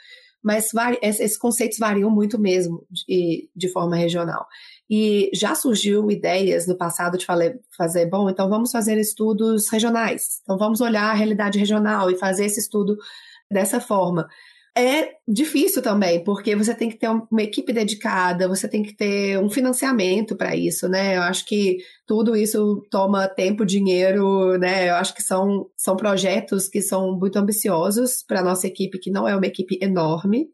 mas esses conceitos variam muito mesmo de, de forma regional. E já surgiu ideias no passado de fazer, bom, então vamos fazer estudos regionais. Então vamos olhar a realidade regional e fazer esse estudo dessa forma é difícil também, porque você tem que ter uma equipe dedicada, você tem que ter um financiamento para isso, né? Eu acho que tudo isso toma tempo, dinheiro, né? Eu acho que são, são projetos que são muito ambiciosos para nossa equipe, que não é uma equipe enorme.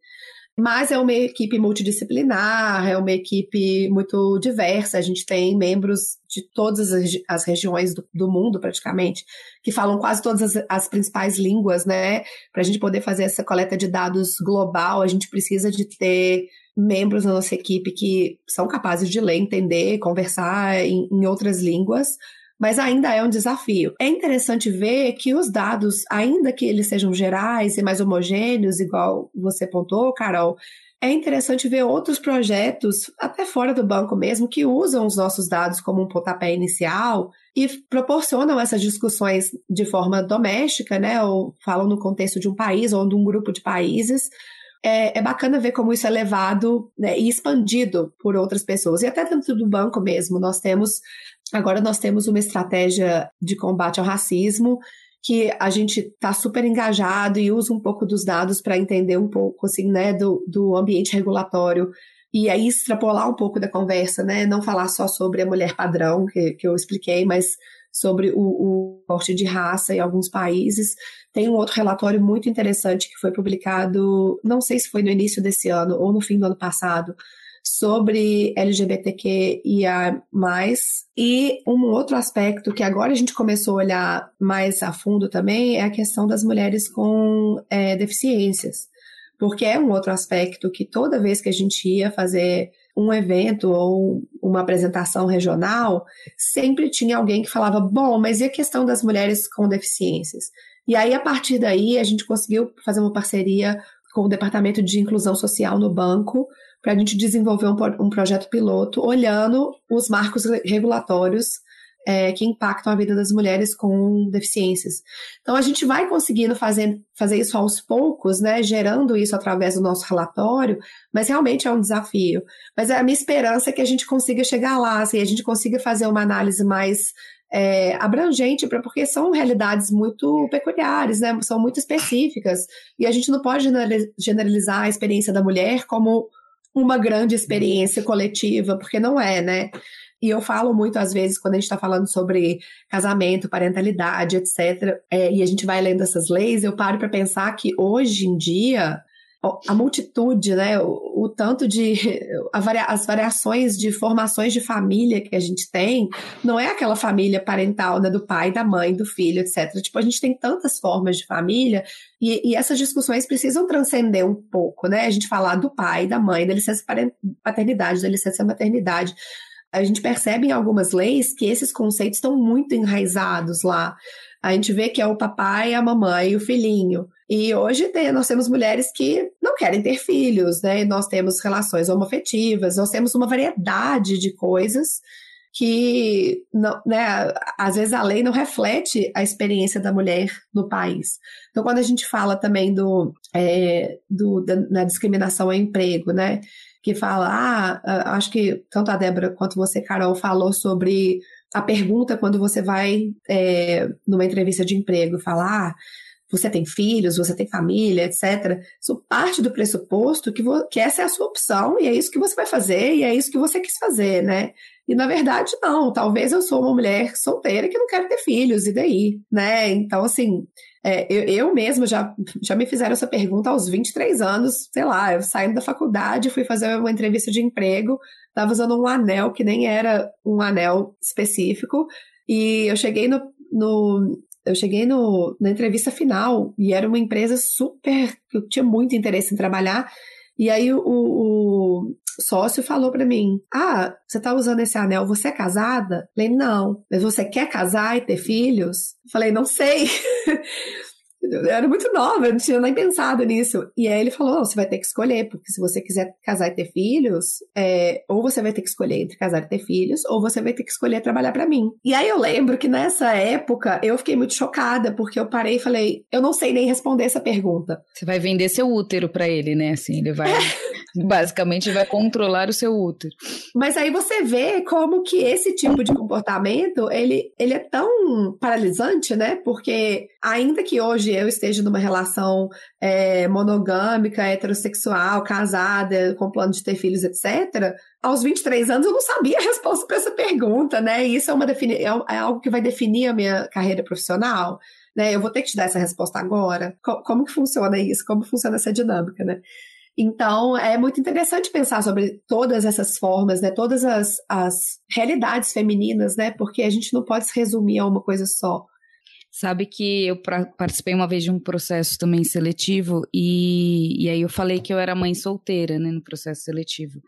Mas é uma equipe multidisciplinar, é uma equipe muito diversa. A gente tem membros de todas as, as regiões do, do, mundo, praticamente, que falam quase todas as, as principais línguas, né? Para a gente poder fazer essa coleta de dados global, a gente precisa de ter membros da nossa equipe que são capazes de ler, entender, conversar em, em outras línguas mas ainda é um desafio. É interessante ver que os dados, ainda que eles sejam gerais e mais homogêneos, igual você pontuou, Carol, é interessante ver outros projetos, até fora do banco mesmo, que usam os nossos dados como um pontapé inicial e proporcionam essas discussões de forma doméstica, né? Ou falam no contexto de um país ou de um grupo de países. É, é bacana ver como isso é levado né, e expandido por outras pessoas. E até dentro do banco mesmo, nós temos Agora nós temos uma estratégia de combate ao racismo que a gente está super engajado e usa um pouco dos dados para entender um pouco assim, né, do, do ambiente regulatório e aí extrapolar um pouco da conversa, né, não falar só sobre a mulher padrão que, que eu expliquei, mas sobre o, o corte de raça em alguns países. Tem um outro relatório muito interessante que foi publicado, não sei se foi no início desse ano ou no fim do ano passado, sobre LGBTQIA+, e um outro aspecto que agora a gente começou a olhar mais a fundo também é a questão das mulheres com é, deficiências, porque é um outro aspecto que toda vez que a gente ia fazer um evento ou uma apresentação regional, sempre tinha alguém que falava: bom, mas e a questão das mulheres com deficiências? E aí, a partir daí, a gente conseguiu fazer uma parceria com o Departamento de Inclusão Social no banco para a gente desenvolver um, um, projeto piloto olhando os marcos regulatórios é, que impactam a vida das mulheres com deficiências. Então, a gente vai conseguindo fazer, fazer isso aos poucos, né, gerando isso através do nosso relatório, mas realmente é um desafio. Mas a minha esperança é que a gente consiga chegar lá, assim, a gente consiga fazer uma análise mais é, abrangente, porque são realidades muito peculiares, né? São muito específicas. E a gente não pode generalizar a experiência da mulher como uma grande experiência coletiva, porque não é, né? E eu falo muito, às vezes, quando a gente está falando sobre casamento, parentalidade, etc., é, e a gente vai lendo essas leis, eu paro para pensar que hoje em dia a multitude, né, o, o tanto de varia, as variações de formações de família que a gente tem, não é aquela família parental, né, do pai, da mãe, do filho, etc. Tipo, a gente tem tantas formas de família e, e essas discussões precisam transcender um pouco, né? A gente falar do pai, da mãe, da licença paternidade, da licença maternidade. A gente percebe em algumas leis que esses conceitos estão muito enraizados lá. A gente vê que é o papai, a mamãe e o filhinho. E hoje tem, nós temos mulheres que não querem ter filhos, né? Nós temos relações homoafetivas, nós temos uma variedade de coisas que, não, né, às vezes a lei não reflete a experiência da mulher no país. Então, quando a gente fala também do, é, do da, da discriminação ao emprego, né? Que fala, ah, acho que tanto a Débora quanto você, Carol, falou sobre a pergunta quando você vai é, numa entrevista de emprego falar ah, você tem filhos, você tem família, etc. Isso parte do pressuposto que, que essa é a sua opção e é isso que você vai fazer e é isso que você quis fazer, né? E na verdade, não. Talvez eu sou uma mulher solteira que não quero ter filhos, e daí, né? Então, assim, é, eu, eu mesma já, já me fizeram essa pergunta aos 23 anos, sei lá, eu saindo da faculdade, fui fazer uma entrevista de emprego, estava usando um anel que nem era um anel específico, e eu cheguei no, no eu cheguei no, na entrevista final e era uma empresa super que eu tinha muito interesse em trabalhar. E aí o, o sócio falou para mim: Ah, você tá usando esse anel, você é casada? Falei, não. Mas você quer casar e ter filhos? Falei, não sei. Eu era muito nova, eu não tinha nem pensado nisso. E aí ele falou: você vai ter que escolher, porque se você quiser casar e ter filhos, é, ou você vai ter que escolher entre casar e ter filhos, ou você vai ter que escolher trabalhar para mim. E aí eu lembro que nessa época eu fiquei muito chocada, porque eu parei e falei: eu não sei nem responder essa pergunta. Você vai vender seu útero para ele, né? Assim, ele vai. Basicamente vai controlar o seu útero. Mas aí você vê como que esse tipo de comportamento, ele, ele é tão paralisante, né? Porque ainda que hoje eu esteja numa relação é, monogâmica, heterossexual, casada, com plano de ter filhos, etc., aos 23 anos eu não sabia a resposta para essa pergunta, né? E isso é, uma defini é, é algo que vai definir a minha carreira profissional. Né, eu vou ter que te dar essa resposta agora. como que funciona isso? Como funciona essa dinâmica, né? Então, é muito interessante pensar sobre todas essas formas, né? Todas as, as realidades femininas, né? Porque a gente não pode se resumir a uma coisa só. Sabe que eu participei uma vez de um processo também seletivo e, e aí eu falei que eu era mãe solteira, né, no processo seletivo.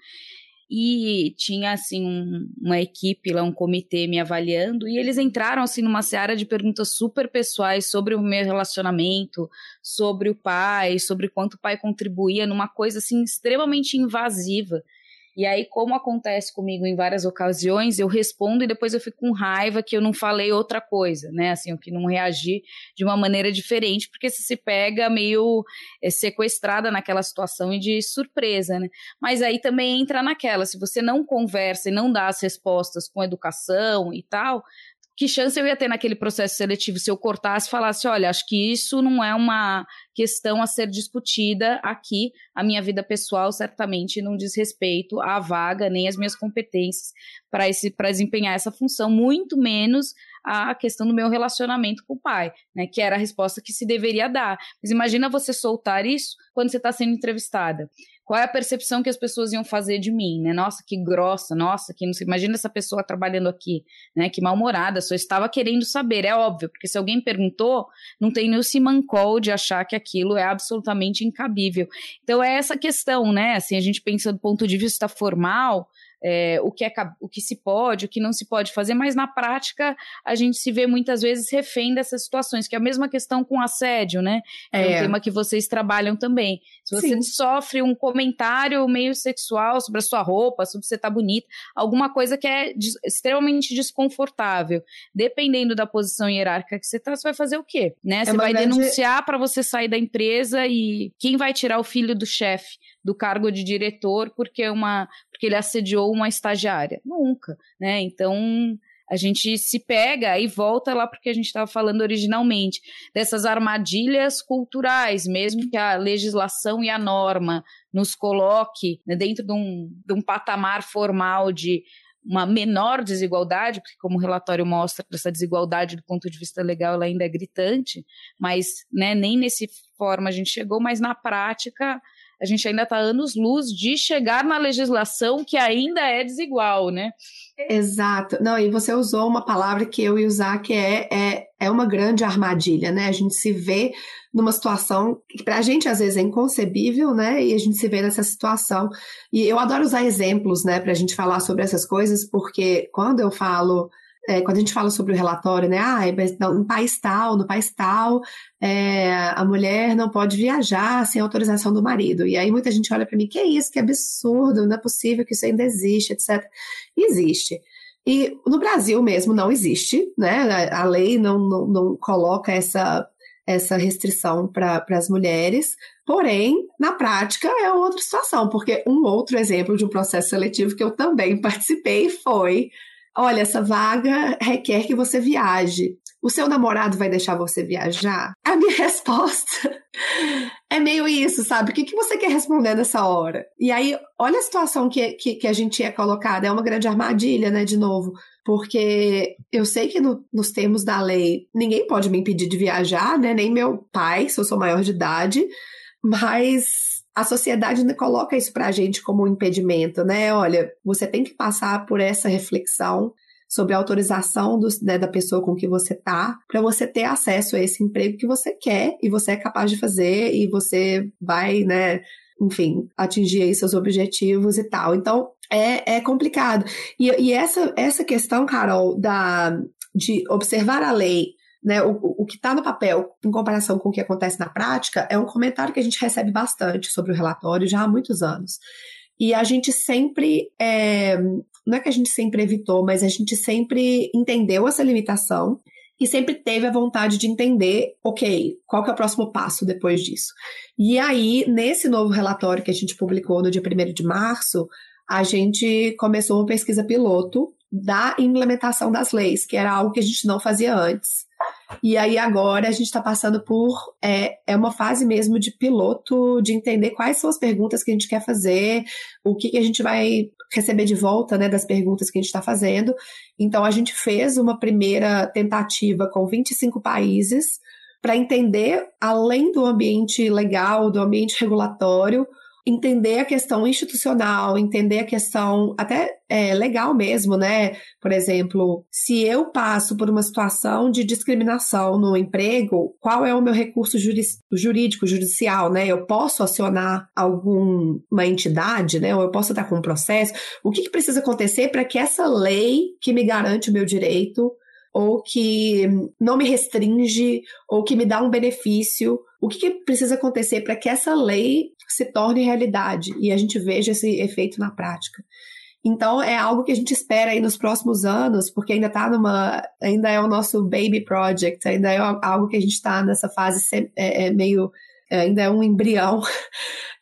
E tinha, assim, um, uma equipe lá, um comitê me avaliando, e eles entraram, assim, numa seara de perguntas super pessoais sobre o meu relacionamento, sobre o pai, sobre quanto o pai contribuía numa coisa, assim, extremamente invasiva. E aí, como acontece comigo em várias ocasiões, eu respondo e depois eu fico com raiva que eu não falei outra coisa, né? Assim, eu que não reagi de uma maneira diferente, porque você se pega meio é, sequestrada naquela situação e de surpresa, né? Mas aí também entra naquela, se você não conversa e não dá as respostas com educação e tal, que chance eu ia ter naquele processo seletivo se eu cortasse e falasse: olha, acho que isso não é uma questão a ser discutida aqui. A minha vida pessoal certamente não diz respeito à vaga, nem às minhas competências para desempenhar essa função, muito menos a questão do meu relacionamento com o pai, né? Que era a resposta que se deveria dar. Mas imagina você soltar isso quando você está sendo entrevistada. Qual é a percepção que as pessoas iam fazer de mim, né? Nossa, que grossa, nossa, que não sei, imagina essa pessoa trabalhando aqui, né? Que mal-humorada, só estava querendo saber, é óbvio, porque se alguém perguntou, não tem nem o simancol de achar que aquilo é absolutamente incabível. Então é essa questão, né? Assim, a gente pensa do ponto de vista formal, é, o, que é, o que se pode, o que não se pode fazer, mas na prática a gente se vê muitas vezes refém dessas situações, que é a mesma questão com assédio, né? É, é um tema que vocês trabalham também. Se você Sim. sofre um comentário meio sexual sobre a sua roupa, sobre você tá bonita, alguma coisa que é des extremamente desconfortável, dependendo da posição hierárquica que você tá, você vai fazer o quê? Né? É você vai grande... denunciar para você sair da empresa e quem vai tirar o filho do chefe? do cargo de diretor porque uma porque ele assediou uma estagiária. Nunca, né? Então a gente se pega e volta lá porque a gente estava falando originalmente dessas armadilhas culturais, mesmo que a legislação e a norma nos coloque né, dentro de um, de um patamar formal de uma menor desigualdade, porque como o relatório mostra, essa desigualdade do ponto de vista legal ela ainda é gritante, mas né, nem nesse forma a gente chegou, mas na prática a gente ainda está anos-luz de chegar na legislação que ainda é desigual, né? Exato. Não, e você usou uma palavra que eu ia usar que é, é, é uma grande armadilha, né? A gente se vê numa situação que para a gente às vezes é inconcebível, né? E a gente se vê nessa situação. E eu adoro usar exemplos, né, para a gente falar sobre essas coisas, porque quando eu falo é, quando a gente fala sobre o relatório, né? Ah, no país tal, no país tal, é, a mulher não pode viajar sem autorização do marido. E aí muita gente olha para mim, que é isso, que absurdo, não é possível que isso ainda existe, etc. existe. E no Brasil mesmo não existe, né? A, lei não, não, não coloca essa, essa restrição para as mulheres. Porém, na prática é outra situação, porque um outro exemplo de um processo seletivo que eu também participei foi Olha, essa vaga requer que você viaje. O seu namorado vai deixar você viajar? A minha resposta é meio isso, sabe? O que, que você quer responder nessa hora? E aí, olha a situação que, que, que a gente é colocada. É uma grande armadilha, né? De novo. Porque eu sei que no, nos termos da lei, ninguém pode me impedir de viajar, né? Nem meu pai, se eu sou maior de idade. Mas a sociedade coloca isso para a gente como um impedimento, né? Olha, você tem que passar por essa reflexão sobre a autorização do, né, da pessoa com que você tá, para você ter acesso a esse emprego que você quer e você é capaz de fazer e você vai, né, enfim, atingir aí seus objetivos e tal. Então, é, é complicado. E, e essa, essa questão, Carol, da, de observar a lei né, o, o que está no papel, em comparação com o que acontece na prática, é um comentário que a gente recebe bastante sobre o relatório já há muitos anos. E a gente sempre, é, não é que a gente sempre evitou, mas a gente sempre entendeu essa limitação e sempre teve a vontade de entender, ok, qual que é o próximo passo depois disso. E aí, nesse novo relatório que a gente publicou no dia 1 de março, a gente começou uma pesquisa piloto da implementação das leis, que era algo que a gente não fazia antes. E aí agora a gente está passando por é, é uma fase mesmo de piloto, de entender quais são as perguntas que a gente quer fazer, o que, que a gente vai receber de volta né, das perguntas que a gente está fazendo. Então a gente fez uma primeira tentativa com 25 países para entender, além do ambiente legal, do ambiente regulatório, entender a questão institucional, entender a questão até é, legal mesmo, né? Por exemplo, se eu passo por uma situação de discriminação no emprego, qual é o meu recurso jurídico, judicial, né? Eu posso acionar alguma entidade, né? Ou eu posso estar com um processo? O que, que precisa acontecer para que essa lei que me garante o meu direito ou que não me restringe, ou que me dá um benefício. O que, que precisa acontecer para que essa lei se torne realidade e a gente veja esse efeito na prática? Então é algo que a gente espera aí nos próximos anos, porque ainda está numa, ainda é o nosso baby project, ainda é algo que a gente está nessa fase é, é meio, é, ainda é um embrião.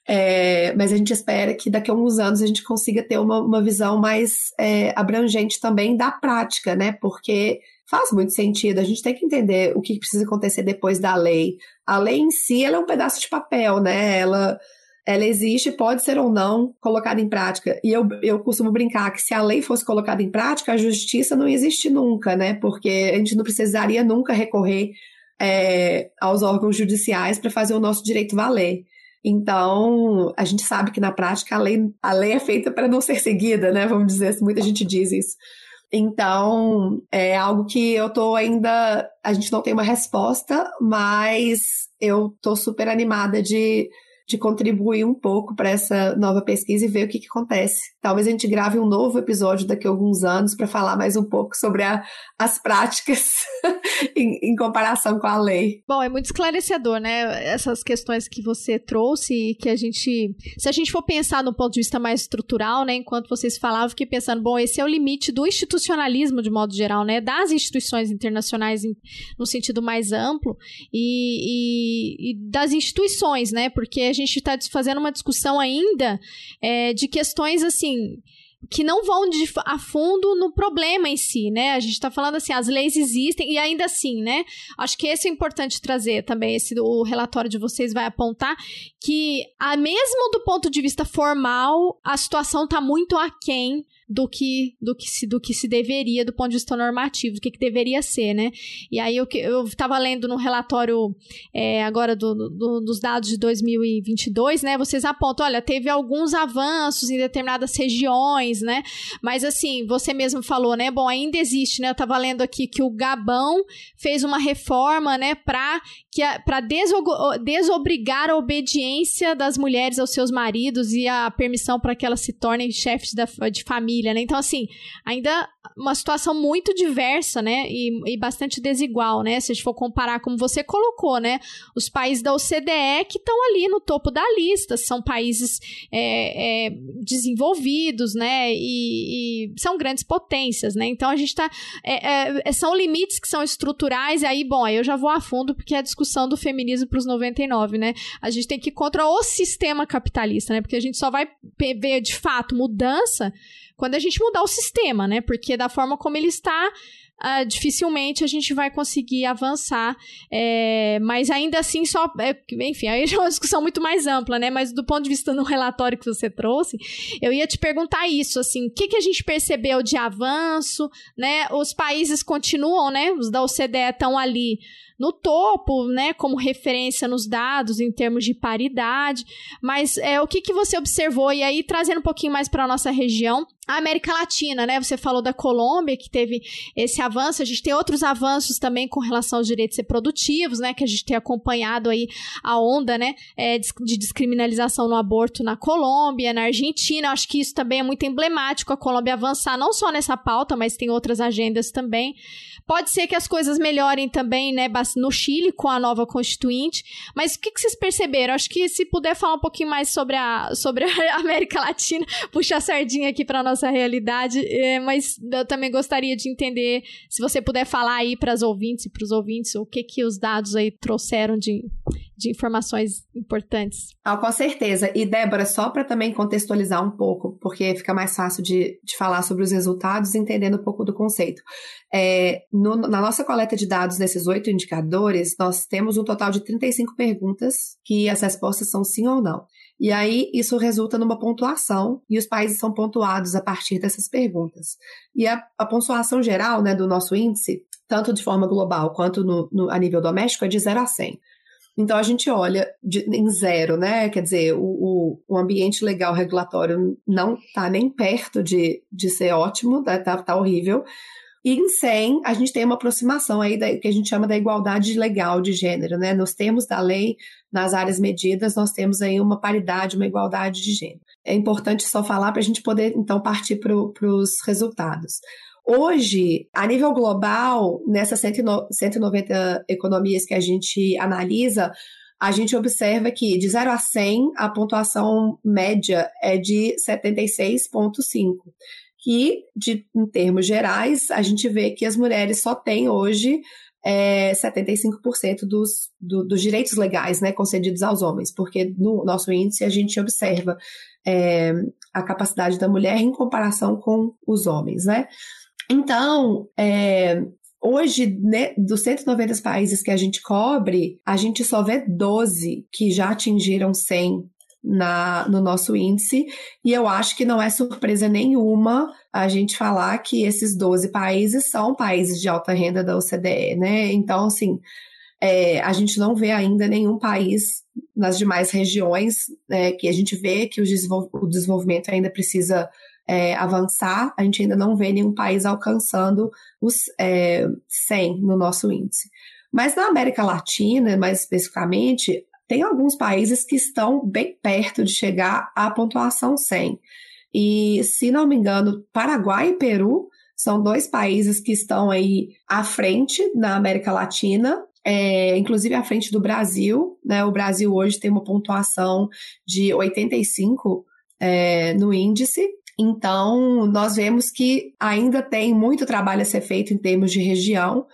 É, mas a gente espera que daqui a alguns anos a gente consiga ter uma, uma visão mais é, abrangente também da prática, né? Porque faz muito sentido. A gente tem que entender o que precisa acontecer depois da lei. A lei em si ela é um pedaço de papel, né? Ela, ela existe, pode ser ou não colocada em prática. E eu, eu costumo brincar que se a lei fosse colocada em prática, a justiça não existe nunca, né? Porque a gente não precisaria nunca recorrer é, aos órgãos judiciais para fazer o nosso direito valer. Então, a gente sabe que na prática a lei, a lei é feita para não ser seguida, né? Vamos dizer assim, muita gente diz isso. Então, é algo que eu tô ainda. A gente não tem uma resposta, mas eu tô super animada de de contribuir um pouco para essa nova pesquisa e ver o que, que, acontece. Talvez a gente grave um novo episódio daqui a alguns anos para falar mais um pouco sobre a, as práticas em, em, comparação com a lei. Bom, é muito esclarecedor, né? Essas questões que você trouxe e que a gente. Se a gente for pensar no ponto de vista mais estrutural, né? Enquanto vocês falavam, fiquei pensando, bom, esse é o limite do institucionalismo de modo geral, né? Das instituições internacionais em, no sentido mais amplo e, e, e das instituições, né? Porque a gente está fazendo uma discussão ainda é, de questões assim que não vão de, a fundo no problema em si, né? A gente está falando assim, as leis existem e ainda assim, né? Acho que esse é importante trazer também. Esse o relatório de vocês vai apontar que, a mesmo do ponto de vista formal, a situação está muito aquém do que do que se do que se deveria do ponto de vista normativo, do que, que deveria ser, né? E aí eu estava lendo no relatório é, agora do, do, dos dados de 2022, né? Vocês apontam, olha, teve alguns avanços em determinadas regiões, né? Mas assim, você mesmo falou, né? Bom, ainda existe, né? Eu estava lendo aqui que o Gabão fez uma reforma, né? Para que para desobrigar a obediência das mulheres aos seus maridos e a permissão para que elas se tornem chefes de família, né? Então, assim, ainda uma situação muito diversa, né? E, e, bastante desigual, né? Se a gente for comparar, como você colocou, né? Os países da OCDE que estão ali no topo da lista, são países é, é, desenvolvidos, né? E, e, são grandes potências, né? Então a gente tá. É, é são limites que são estruturais, e aí, bom, aí eu já vou a fundo, porque é a discussão do feminismo para os 99, né? A gente tem que ir contra o sistema capitalista, né? Porque a gente só vai ver de fato mudança quando a gente mudar o sistema, né? Porque da forma como ele está, uh, dificilmente a gente vai conseguir avançar. É, mas ainda assim, só. É, enfim, aí já é uma discussão muito mais ampla, né? Mas do ponto de vista no relatório que você trouxe, eu ia te perguntar isso, assim, o que, que a gente percebeu de avanço, né? Os países continuam, né? Os da OCDE estão ali no topo, né, como referência nos dados em termos de paridade. Mas é, o que, que você observou? E aí, trazendo um pouquinho mais para a nossa região, a América Latina, né? Você falou da Colômbia, que teve esse avanço. A gente tem outros avanços também com relação aos direitos reprodutivos, né? Que a gente tem acompanhado aí a onda, né? É, de descriminalização no aborto na Colômbia, na Argentina. Acho que isso também é muito emblemático a Colômbia avançar, não só nessa pauta, mas tem outras agendas também. Pode ser que as coisas melhorem também, né? no Chile com a nova constituinte. Mas o que, que vocês perceberam? Acho que se puder falar um pouquinho mais sobre a, sobre a América Latina, puxar a sardinha aqui para nossa realidade. É, mas eu também gostaria de entender, se você puder falar aí para as ouvintes e para os ouvintes, o que que os dados aí trouxeram de, de informações importantes. Ah, com certeza. E Débora, só para também contextualizar um pouco, porque fica mais fácil de, de falar sobre os resultados entendendo um pouco do conceito. É, no, na nossa coleta de dados desses oito indicadores, nós temos um total de 35 perguntas que as respostas são sim ou não. E aí isso resulta numa pontuação e os países são pontuados a partir dessas perguntas. E a, a pontuação geral né, do nosso índice, tanto de forma global quanto no, no, a nível doméstico, é de 0 a 100. Então a gente olha de, em zero, né? Quer dizer, o, o, o ambiente legal regulatório não está nem perto de, de ser ótimo, tá, tá, tá horrível. E em 100, a gente tem uma aproximação aí da, que a gente chama da igualdade legal de gênero, né? Nos termos da lei, nas áreas medidas, nós temos aí uma paridade, uma igualdade de gênero. É importante só falar para a gente poder, então, partir para os resultados. Hoje, a nível global, nessas 190 economias que a gente analisa, a gente observa que de 0 a 100, a pontuação média é de 76,5. Que, de, em termos gerais, a gente vê que as mulheres só têm hoje é, 75% dos, do, dos direitos legais né, concedidos aos homens, porque no nosso índice a gente observa é, a capacidade da mulher em comparação com os homens, né? Então, é, Hoje, né, dos 190 países que a gente cobre, a gente só vê 12 que já atingiram 100 na, no nosso índice, e eu acho que não é surpresa nenhuma a gente falar que esses 12 países são países de alta renda da OCDE, né? Então, assim, é, a gente não vê ainda nenhum país nas demais regiões, é, que a gente vê que o, desenvol o desenvolvimento ainda precisa é, avançar, a gente ainda não vê nenhum país alcançando os é, 100 no nosso índice. Mas na América Latina, mais especificamente, tem alguns países que estão bem perto de chegar à pontuação 100. E, se não me engano, Paraguai e Peru são dois países que estão aí à frente na América Latina, é, inclusive à frente do Brasil. Né? O Brasil hoje tem uma pontuação de 85 é, no índice. Então, nós vemos que ainda tem muito trabalho a ser feito em termos de região,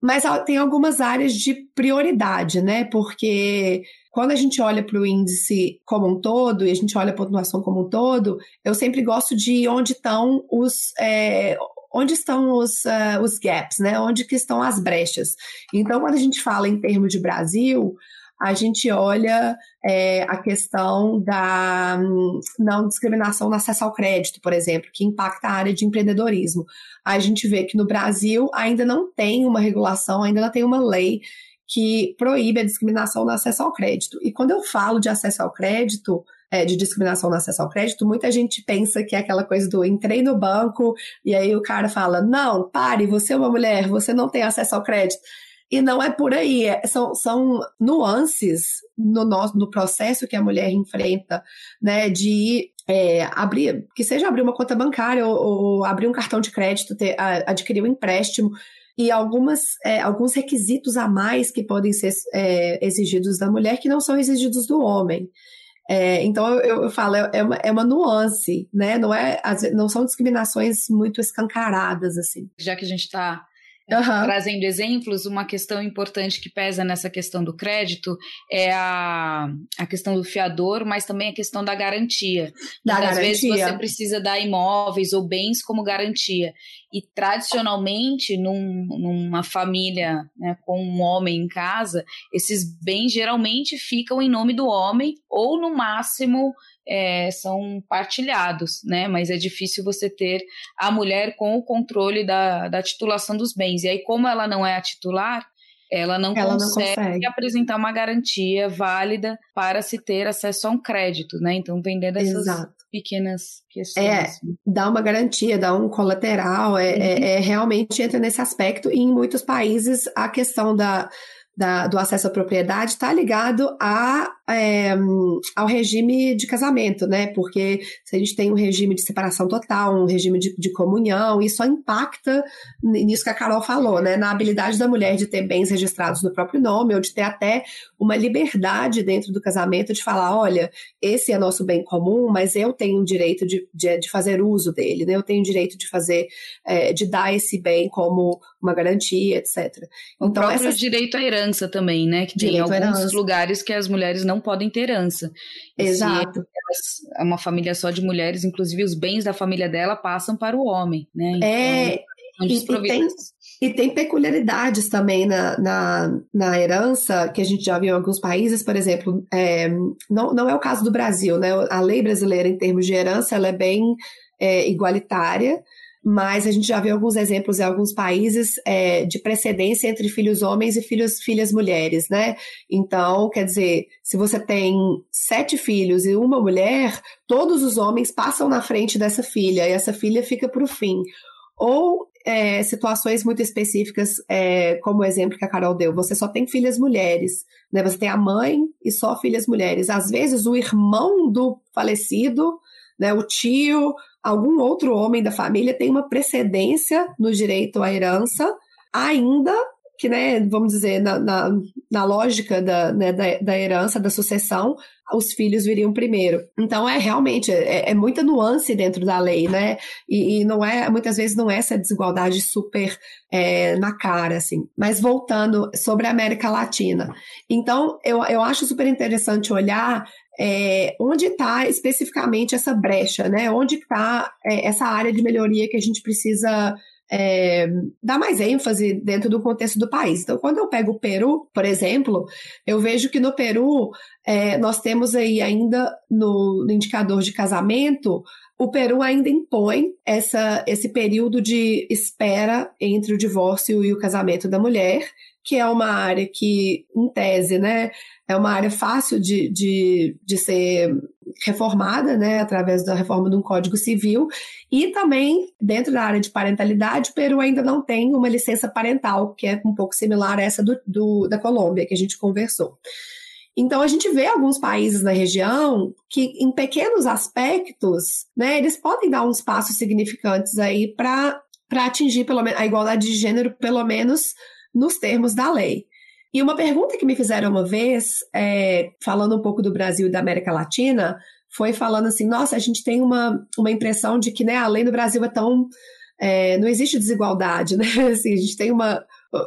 mas tem algumas áreas de prioridade, né? Porque quando a gente olha para o índice como um todo e a gente olha a pontuação como um todo, eu sempre gosto de onde estão os. É, onde estão os, uh, os gaps, né? Onde que estão as brechas. Então, quando a gente fala em termos de Brasil, a gente olha é, a questão da hum, não discriminação no acesso ao crédito, por exemplo, que impacta a área de empreendedorismo. A gente vê que no Brasil ainda não tem uma regulação, ainda não tem uma lei que proíbe a discriminação no acesso ao crédito. E quando eu falo de acesso ao crédito, é, de discriminação no acesso ao crédito, muita gente pensa que é aquela coisa do entrei no banco e aí o cara fala: não, pare, você é uma mulher, você não tem acesso ao crédito. E não é por aí, é, são, são nuances no, nosso, no processo que a mulher enfrenta, né, de é, abrir, que seja abrir uma conta bancária ou, ou abrir um cartão de crédito, ter, a, adquirir um empréstimo, e algumas, é, alguns requisitos a mais que podem ser é, exigidos da mulher que não são exigidos do homem. É, então eu, eu falo, é, é uma, é uma nuance, né? Não, é, não são discriminações muito escancaradas, assim. Já que a gente está Uhum. Trazendo exemplos, uma questão importante que pesa nessa questão do crédito é a, a questão do fiador, mas também a questão da garantia. Da garantia. vezes você precisa dar imóveis ou bens como garantia. E tradicionalmente, num, numa família né, com um homem em casa, esses bens geralmente ficam em nome do homem, ou no máximo é, são partilhados, né? Mas é difícil você ter a mulher com o controle da, da titulação dos bens. E aí, como ela não é a titular, ela não, ela consegue, não consegue, apresentar uma garantia válida para se ter acesso a um crédito, né? Então, vendendo essas Exato. pequenas questões. É, dá uma garantia, dá um colateral, é, é uhum. é, é, realmente entra nesse aspecto. E em muitos países, a questão da da, do acesso à propriedade está ligado a, é, ao regime de casamento, né? Porque se a gente tem um regime de separação total, um regime de, de comunhão, isso só impacta nisso que a Carol falou, né? Na habilidade da mulher de ter bens registrados no próprio nome, ou de ter até uma liberdade dentro do casamento de falar: olha, esse é nosso bem comum, mas eu tenho o direito de, de, de fazer uso dele, né? Eu tenho o direito de fazer, é, de dar esse bem como uma garantia, etc. Então, o próprio essa... direito à herança também, né? Que tem alguns lugares que as mulheres não podem ter herança. E Exato. é uma família só de mulheres, inclusive os bens da família dela passam para o homem, né? Então, é. E, e, tem, e tem peculiaridades também na, na, na, herança, que a gente já viu em alguns países, por exemplo, é, não, não é o caso do Brasil, né? A lei brasileira, em termos de herança, ela é bem é, igualitária, mas a gente já viu alguns exemplos em alguns países é, de precedência entre filhos homens e filhos, filhas mulheres, né? Então, quer dizer, se você tem sete filhos e uma mulher, todos os homens passam na frente dessa filha e essa filha fica para o fim. Ou é, situações muito específicas, é, como o exemplo que a Carol deu, você só tem filhas mulheres, né? Você tem a mãe e só filhas mulheres. Às vezes, o irmão do falecido né, o tio, algum outro homem da família tem uma precedência no direito à herança, ainda que, né, vamos dizer, na, na, na lógica da, né, da, da, herança, da sucessão, os filhos viriam primeiro. Então, é realmente, é, é muita nuance dentro da lei, né? E, e, não é, muitas vezes não é essa desigualdade super é, na cara, assim. Mas voltando sobre a América Latina. Então, eu, eu acho super interessante olhar é, onde está especificamente essa brecha, né? Onde está é, essa área de melhoria que a gente precisa é, mais ênfase dentro do contexto do país. Então, quando eu pego o Peru, por exemplo, eu vejo que no Peru é, nós temos aí ainda no, no indicador de casamento o Peru ainda impõe essa, esse período de espera entre o divórcio e o casamento da mulher, que é uma área que, em tese, né, é uma área fácil de, de, de ser reformada, né, através da reforma de um código civil, e também dentro da área de parentalidade, o Peru ainda não tem uma licença parental, que é um pouco similar a essa do, do da Colômbia, que a gente conversou. Então a gente vê alguns países na região que, em pequenos aspectos, né, eles podem dar uns passos significantes aí para atingir pelo a igualdade de gênero, pelo menos nos termos da lei. E uma pergunta que me fizeram uma vez, é, falando um pouco do Brasil e da América Latina, foi falando assim: nossa, a gente tem uma, uma impressão de que né, a lei no Brasil é tão. É, não existe desigualdade, né? Assim, a gente tem uma.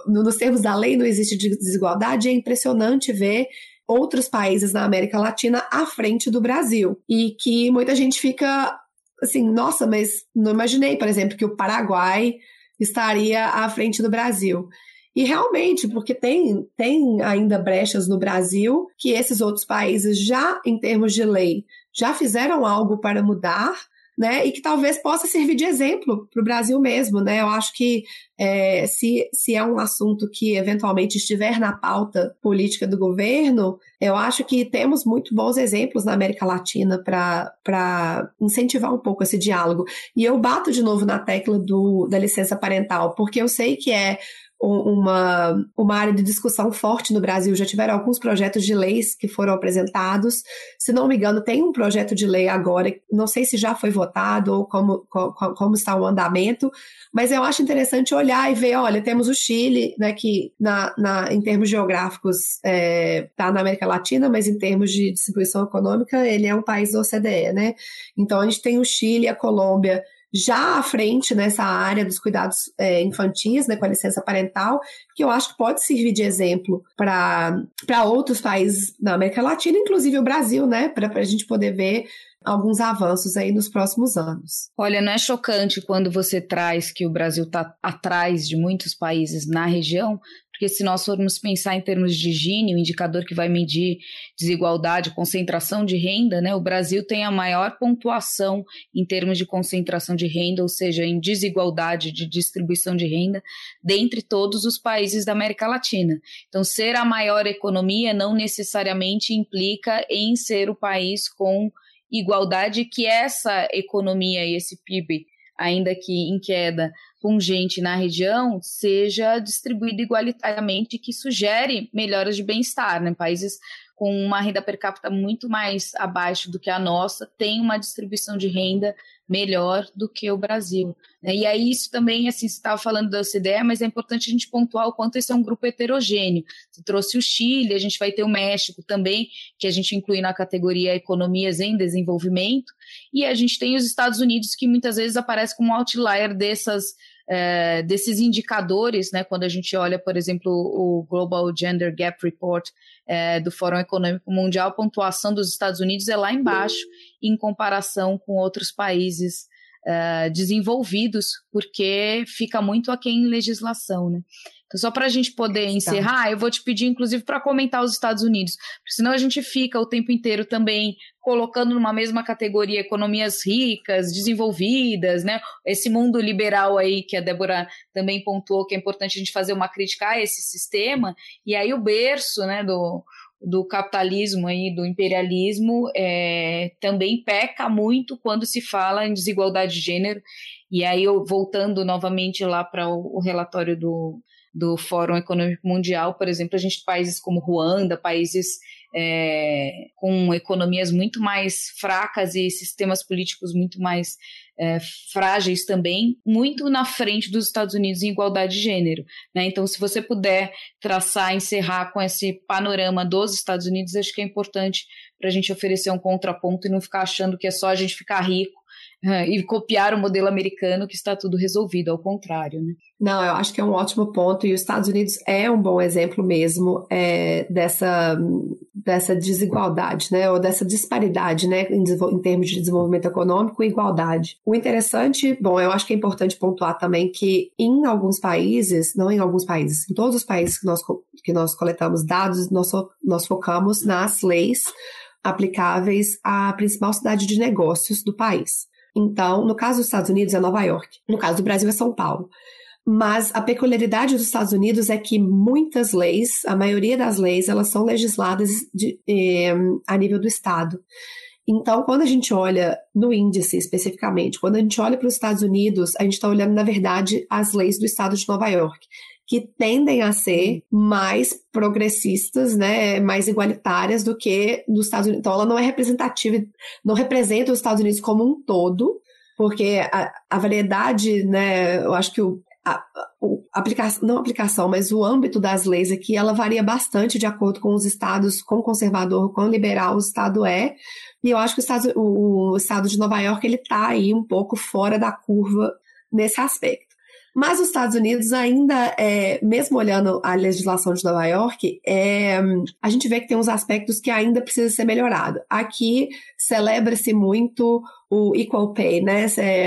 Nos termos da lei não existe desigualdade, é impressionante ver outros países na América Latina à frente do Brasil. E que muita gente fica assim, nossa, mas não imaginei, por exemplo, que o Paraguai estaria à frente do Brasil. E realmente, porque tem, tem ainda brechas no Brasil que esses outros países já, em termos de lei, já fizeram algo para mudar, né? E que talvez possa servir de exemplo para o Brasil mesmo, né? Eu acho que é, se, se é um assunto que eventualmente estiver na pauta política do governo, eu acho que temos muito bons exemplos na América Latina para incentivar um pouco esse diálogo. E eu bato de novo na tecla do, da licença parental, porque eu sei que é uma, uma área de discussão forte no Brasil. Já tiveram alguns projetos de leis que foram apresentados. Se não me engano, tem um projeto de lei agora, não sei se já foi votado ou como, como, como está o andamento, mas eu acho interessante olhar e ver, olha, temos o Chile, né, que na, na, em termos geográficos está é, tá na América Latina, mas em termos de distribuição econômica, ele é um país da OCDE, né? Então a gente tem o Chile, a Colômbia, já à frente nessa área dos cuidados é, infantis, né, com a licença parental, que eu acho que pode servir de exemplo para outros países da América Latina, inclusive o Brasil, né, para a gente poder ver alguns avanços aí nos próximos anos. Olha, não é chocante quando você traz que o Brasil está atrás de muitos países na região, porque se nós formos pensar em termos de Gini, o indicador que vai medir desigualdade, concentração de renda, né, o Brasil tem a maior pontuação em termos de concentração de renda, ou seja, em desigualdade de distribuição de renda, dentre todos os países da América Latina. Então, ser a maior economia não necessariamente implica em ser o país com igualdade que essa economia e esse PIB, ainda que em queda pungente na região, seja distribuído igualitariamente, que sugere melhoras de bem-estar. Né? Países com uma renda per capita muito mais abaixo do que a nossa têm uma distribuição de renda melhor do que o Brasil. Né? E aí isso também, assim, você estava falando da OCDE, mas é importante a gente pontuar o quanto esse é um grupo heterogêneo. Você trouxe o Chile, a gente vai ter o México também, que a gente inclui na categoria economias em desenvolvimento, e a gente tem os Estados Unidos, que muitas vezes aparece como outlier dessas é, desses indicadores, né, quando a gente olha, por exemplo, o Global Gender Gap Report é, do Fórum Econômico Mundial, a pontuação dos Estados Unidos é lá embaixo em comparação com outros países é, desenvolvidos, porque fica muito aquém em legislação, né? Então, só para a gente poder tá. encerrar, eu vou te pedir, inclusive, para comentar os Estados Unidos, porque senão a gente fica o tempo inteiro também colocando numa mesma categoria economias ricas, desenvolvidas, né? Esse mundo liberal aí que a Débora também pontuou que é importante a gente fazer uma crítica a esse sistema, e aí o berço, né, do, do capitalismo aí, do imperialismo, é, também peca muito quando se fala em desigualdade de gênero. E aí, eu, voltando novamente lá para o, o relatório do, do Fórum Econômico Mundial, por exemplo, a gente países como Ruanda, países é, com economias muito mais fracas e sistemas políticos muito mais é, frágeis também, muito na frente dos Estados Unidos em igualdade de gênero. Né? Então, se você puder traçar, encerrar com esse panorama dos Estados Unidos, acho que é importante para a gente oferecer um contraponto e não ficar achando que é só a gente ficar rico e copiar o modelo americano que está tudo resolvido, ao contrário, né? Não, eu acho que é um ótimo ponto e os Estados Unidos é um bom exemplo mesmo é, dessa, dessa desigualdade, né, ou dessa disparidade, né, em, em, termos de desenvolvimento econômico e igualdade. O interessante, bom, eu acho que é importante pontuar também que em alguns países, não em alguns países, em todos os países que nós, que nós coletamos dados, nós, nós focamos nas leis aplicáveis à principal cidade de negócios do país. Então, no caso dos Estados Unidos é Nova York, no caso do Brasil é São Paulo. Mas a peculiaridade dos Estados Unidos é que muitas leis, a maioria das leis, elas são legisladas de, eh, a nível do Estado. Então, quando a gente olha no índice especificamente, quando a gente olha para os Estados Unidos, a gente está olhando, na verdade, as leis do estado de Nova York, que tendem a ser mais progressistas, né, mais igualitárias do que dos Estados Unidos. Então, ela não é representativa, não representa os Estados Unidos como um todo, porque a, a variedade, né, eu acho que o, a, a aplicação, não aplicação, mas o âmbito das leis aqui, ela varia bastante de acordo com os estados, quão conservador, quão liberal o estado é, e eu acho que o estado, o, o estado de Nova York, ele está aí um pouco fora da curva nesse aspecto. Mas os Estados Unidos ainda, é, mesmo olhando a legislação de Nova York, é, a gente vê que tem uns aspectos que ainda precisa ser melhorado. Aqui celebra-se muito o Equal Pay, né?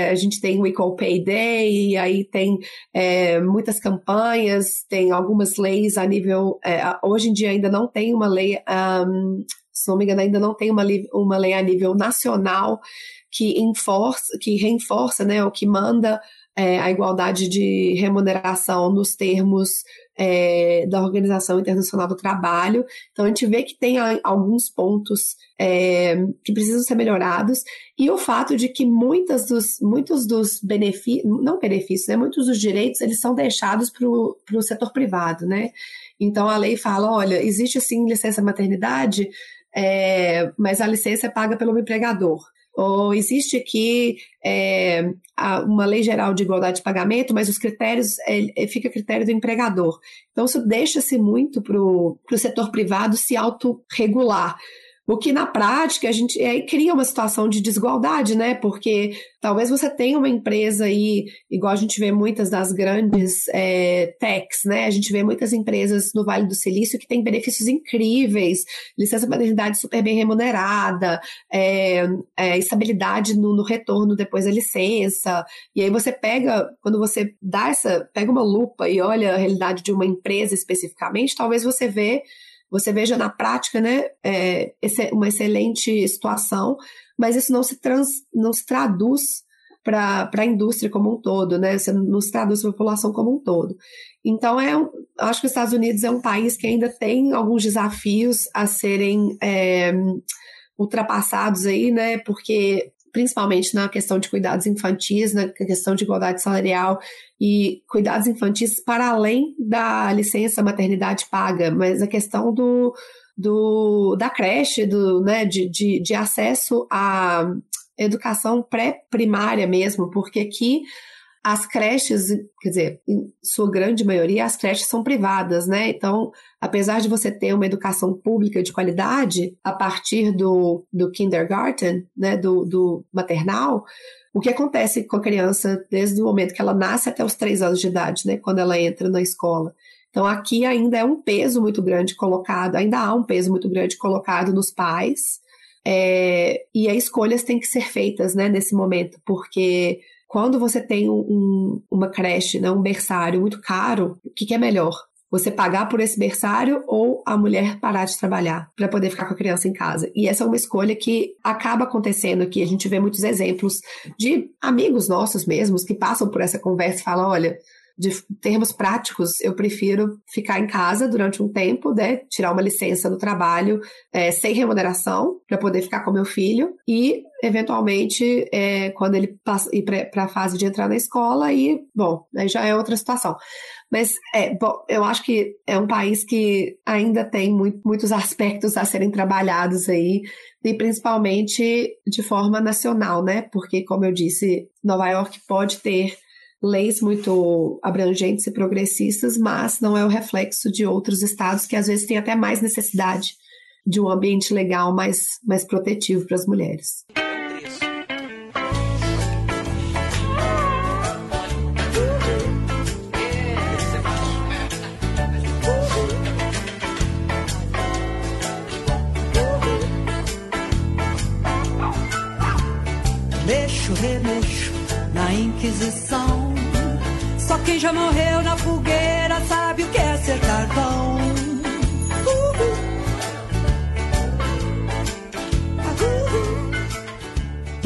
A gente tem o Equal Pay Day, e aí tem é, muitas campanhas, tem algumas leis a nível. É, hoje em dia ainda não tem uma lei, um, se não me engano, ainda não tem uma, uma lei a nível nacional que, enforce, que reforça, né, ou que manda é, a igualdade de remuneração nos termos é, da Organização Internacional do Trabalho. Então, a gente vê que tem alguns pontos é, que precisam ser melhorados, e o fato de que muitas dos, muitos dos benefícios, não benefícios, né, muitos dos direitos, eles são deixados para o setor privado, né? Então, a lei fala, olha, existe sim licença maternidade, é, mas a licença é paga pelo empregador ou existe aqui é, uma lei geral de igualdade de pagamento, mas os critérios, é, é fica a critério do empregador. Então, isso deixa-se muito para o setor privado se autorregular. O que na prática a gente aí cria uma situação de desigualdade, né? Porque talvez você tenha uma empresa aí, igual a gente vê muitas das grandes é, techs, né? A gente vê muitas empresas no Vale do Silício que têm benefícios incríveis, licença maternidade super bem remunerada, é, é, estabilidade no, no retorno depois da licença. E aí você pega, quando você dá essa, pega uma lupa e olha a realidade de uma empresa especificamente, talvez você vê você veja na prática, né, é, uma excelente situação, mas isso não se, trans, não se traduz para a indústria como um todo, né? Você não se traduz para a população como um todo. Então, é acho que os Estados Unidos é um país que ainda tem alguns desafios a serem é, ultrapassados aí, né? Porque principalmente na questão de cuidados infantis, na questão de igualdade salarial e cuidados infantis para além da licença maternidade paga, mas a questão do, do da creche, do, né, de, de, de acesso à educação pré-primária mesmo, porque aqui as creches, quer dizer, em sua grande maioria, as creches são privadas, né? Então, apesar de você ter uma educação pública de qualidade, a partir do, do kindergarten, né, do, do maternal, o que acontece com a criança desde o momento que ela nasce até os três anos de idade, né, quando ela entra na escola. Então, aqui ainda é um peso muito grande colocado, ainda há um peso muito grande colocado nos pais, é, e as escolhas têm que ser feitas, né, nesse momento, porque quando você tem um, uma creche, né, um berçário muito caro, o que, que é melhor? Você pagar por esse berçário ou a mulher parar de trabalhar para poder ficar com a criança em casa? E essa é uma escolha que acaba acontecendo aqui. A gente vê muitos exemplos de amigos nossos mesmos que passam por essa conversa e falam: olha, de termos práticos, eu prefiro ficar em casa durante um tempo, né, tirar uma licença do trabalho é, sem remuneração para poder ficar com meu filho e eventualmente é, quando ele passa ir para a fase de entrar na escola e bom, aí já é outra situação. Mas é, bom, eu acho que é um país que ainda tem muito, muitos aspectos a serem trabalhados aí, e principalmente de forma nacional, né? Porque, como eu disse, Nova York pode ter leis muito abrangentes e progressistas, mas não é o reflexo de outros estados que às vezes têm até mais necessidade de um ambiente legal mais, mais protetivo para as mulheres.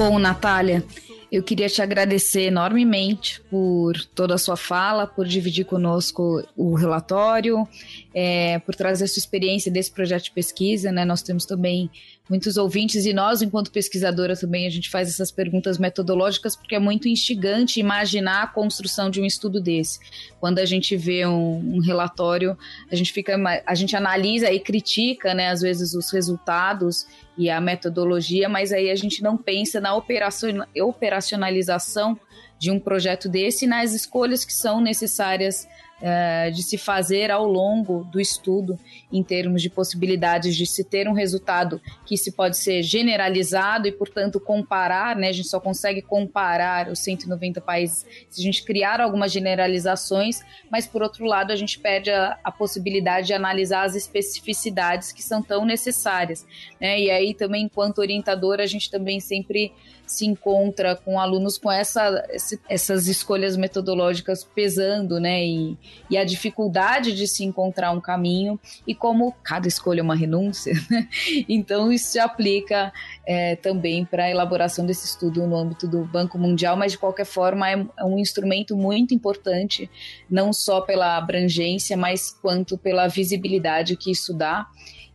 Bom, Natália, Eu queria te agradecer enormemente por toda a sua fala, por dividir conosco o relatório, é, por trazer sua experiência desse projeto de pesquisa. Né? Nós temos também muitos ouvintes e nós, enquanto pesquisadora, também a gente faz essas perguntas metodológicas porque é muito instigante imaginar a construção de um estudo desse. Quando a gente vê um, um relatório, a gente fica, a gente analisa e critica, né, às vezes os resultados e a metodologia, mas aí a gente não pensa na operacionalização de um projeto desse e nas escolhas que são necessárias uh, de se fazer ao longo do estudo, em termos de possibilidades de se ter um resultado que se pode ser generalizado e, portanto, comparar, né? A gente só consegue comparar os 190 países se a gente criar algumas generalizações, mas, por outro lado, a gente perde a, a possibilidade de analisar as especificidades que são tão necessárias, né? E aí, também, enquanto orientadora, a gente também sempre se encontra com alunos com essa, essas escolhas metodológicas pesando, né? E, e a dificuldade de se encontrar um caminho e como cada escolha é uma renúncia, né? Então isso se aplica é, também para a elaboração desse estudo no âmbito do Banco Mundial, mas de qualquer forma é, é um instrumento muito importante, não só pela abrangência, mas quanto pela visibilidade que isso dá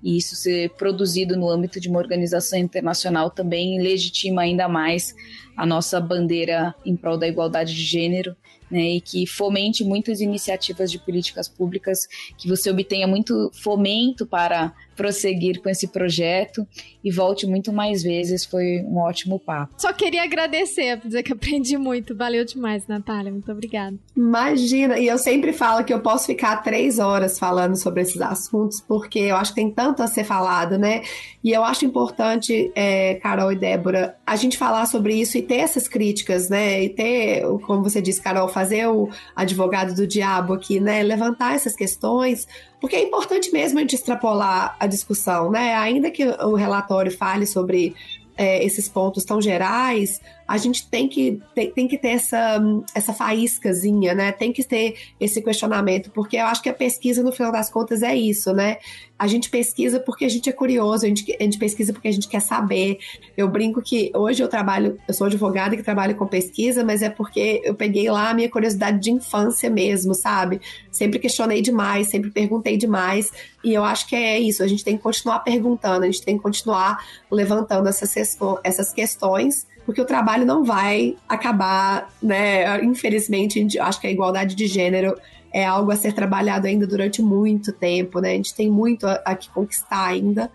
e isso ser produzido no âmbito de uma organização internacional também legitima ainda mais a nossa bandeira em prol da igualdade de gênero né, e que fomente muitas iniciativas de políticas públicas, que você obtenha muito fomento para prosseguir com esse projeto e volte muito mais vezes. Foi um ótimo papo. Só queria agradecer, dizer que aprendi muito. Valeu demais, Natália. Muito obrigada. Imagina, e eu sempre falo que eu posso ficar três horas falando sobre esses assuntos, porque eu acho que tem tanto a ser falado, né? E eu acho importante, é, Carol e Débora, a gente falar sobre isso e ter essas críticas, né? E ter, como você disse, Carol, fazer o advogado do diabo aqui, né? Levantar essas questões, porque é importante mesmo a gente extrapolar a discussão, né? Ainda que o relatório fale sobre é, esses pontos tão gerais, a gente tem que, tem, tem, que ter essa, essa faíscazinha, né? Tem que ter esse questionamento, porque eu acho que a pesquisa, no final das contas, é isso, né? A gente pesquisa porque a gente é curioso, a gente, a gente pesquisa porque a gente quer saber. Eu brinco que hoje eu trabalho, eu sou advogada que trabalho com pesquisa, mas é porque eu peguei lá a minha curiosidade de infância mesmo, sabe? Sempre questionei demais, sempre perguntei demais, e eu acho que é isso, a gente tem que continuar perguntando, a gente tem que continuar levantando essas, essas questões porque o trabalho não vai acabar, né? Infelizmente, acho que a igualdade de gênero é algo a ser trabalhado ainda durante muito tempo, né? A gente tem muito a, a que conquistar ainda.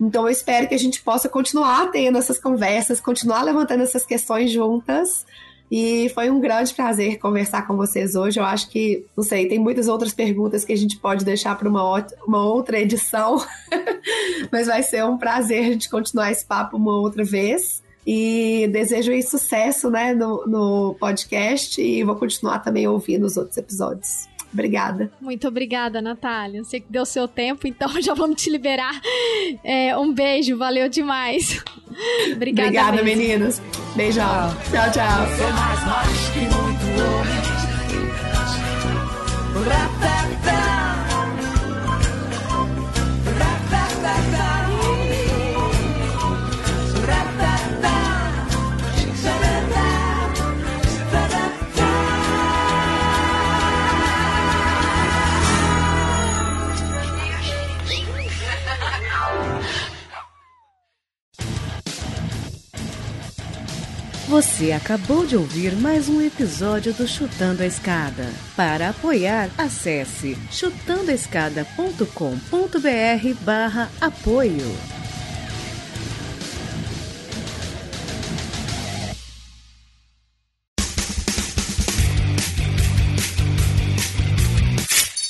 Então, eu espero que a gente possa continuar tendo essas conversas, continuar levantando essas questões juntas. E foi um grande prazer conversar com vocês hoje. Eu acho que, não sei, tem muitas outras perguntas que a gente pode deixar para uma, uma outra edição, mas vai ser um prazer a gente continuar esse papo uma outra vez. E desejo aí sucesso né, no, no podcast e vou continuar também ouvindo os outros episódios. Obrigada. Muito obrigada, Natália. Sei que deu seu tempo, então já vamos te liberar. É, um beijo, valeu demais. Obrigada, obrigada meninas. Beijão. Tchau, tchau. tchau. mais nós que muito homem. Você acabou de ouvir mais um episódio do Chutando a Escada. Para apoiar, acesse chutandoaescada.com.br barra apoio.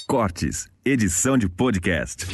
Cortes, edição de podcast.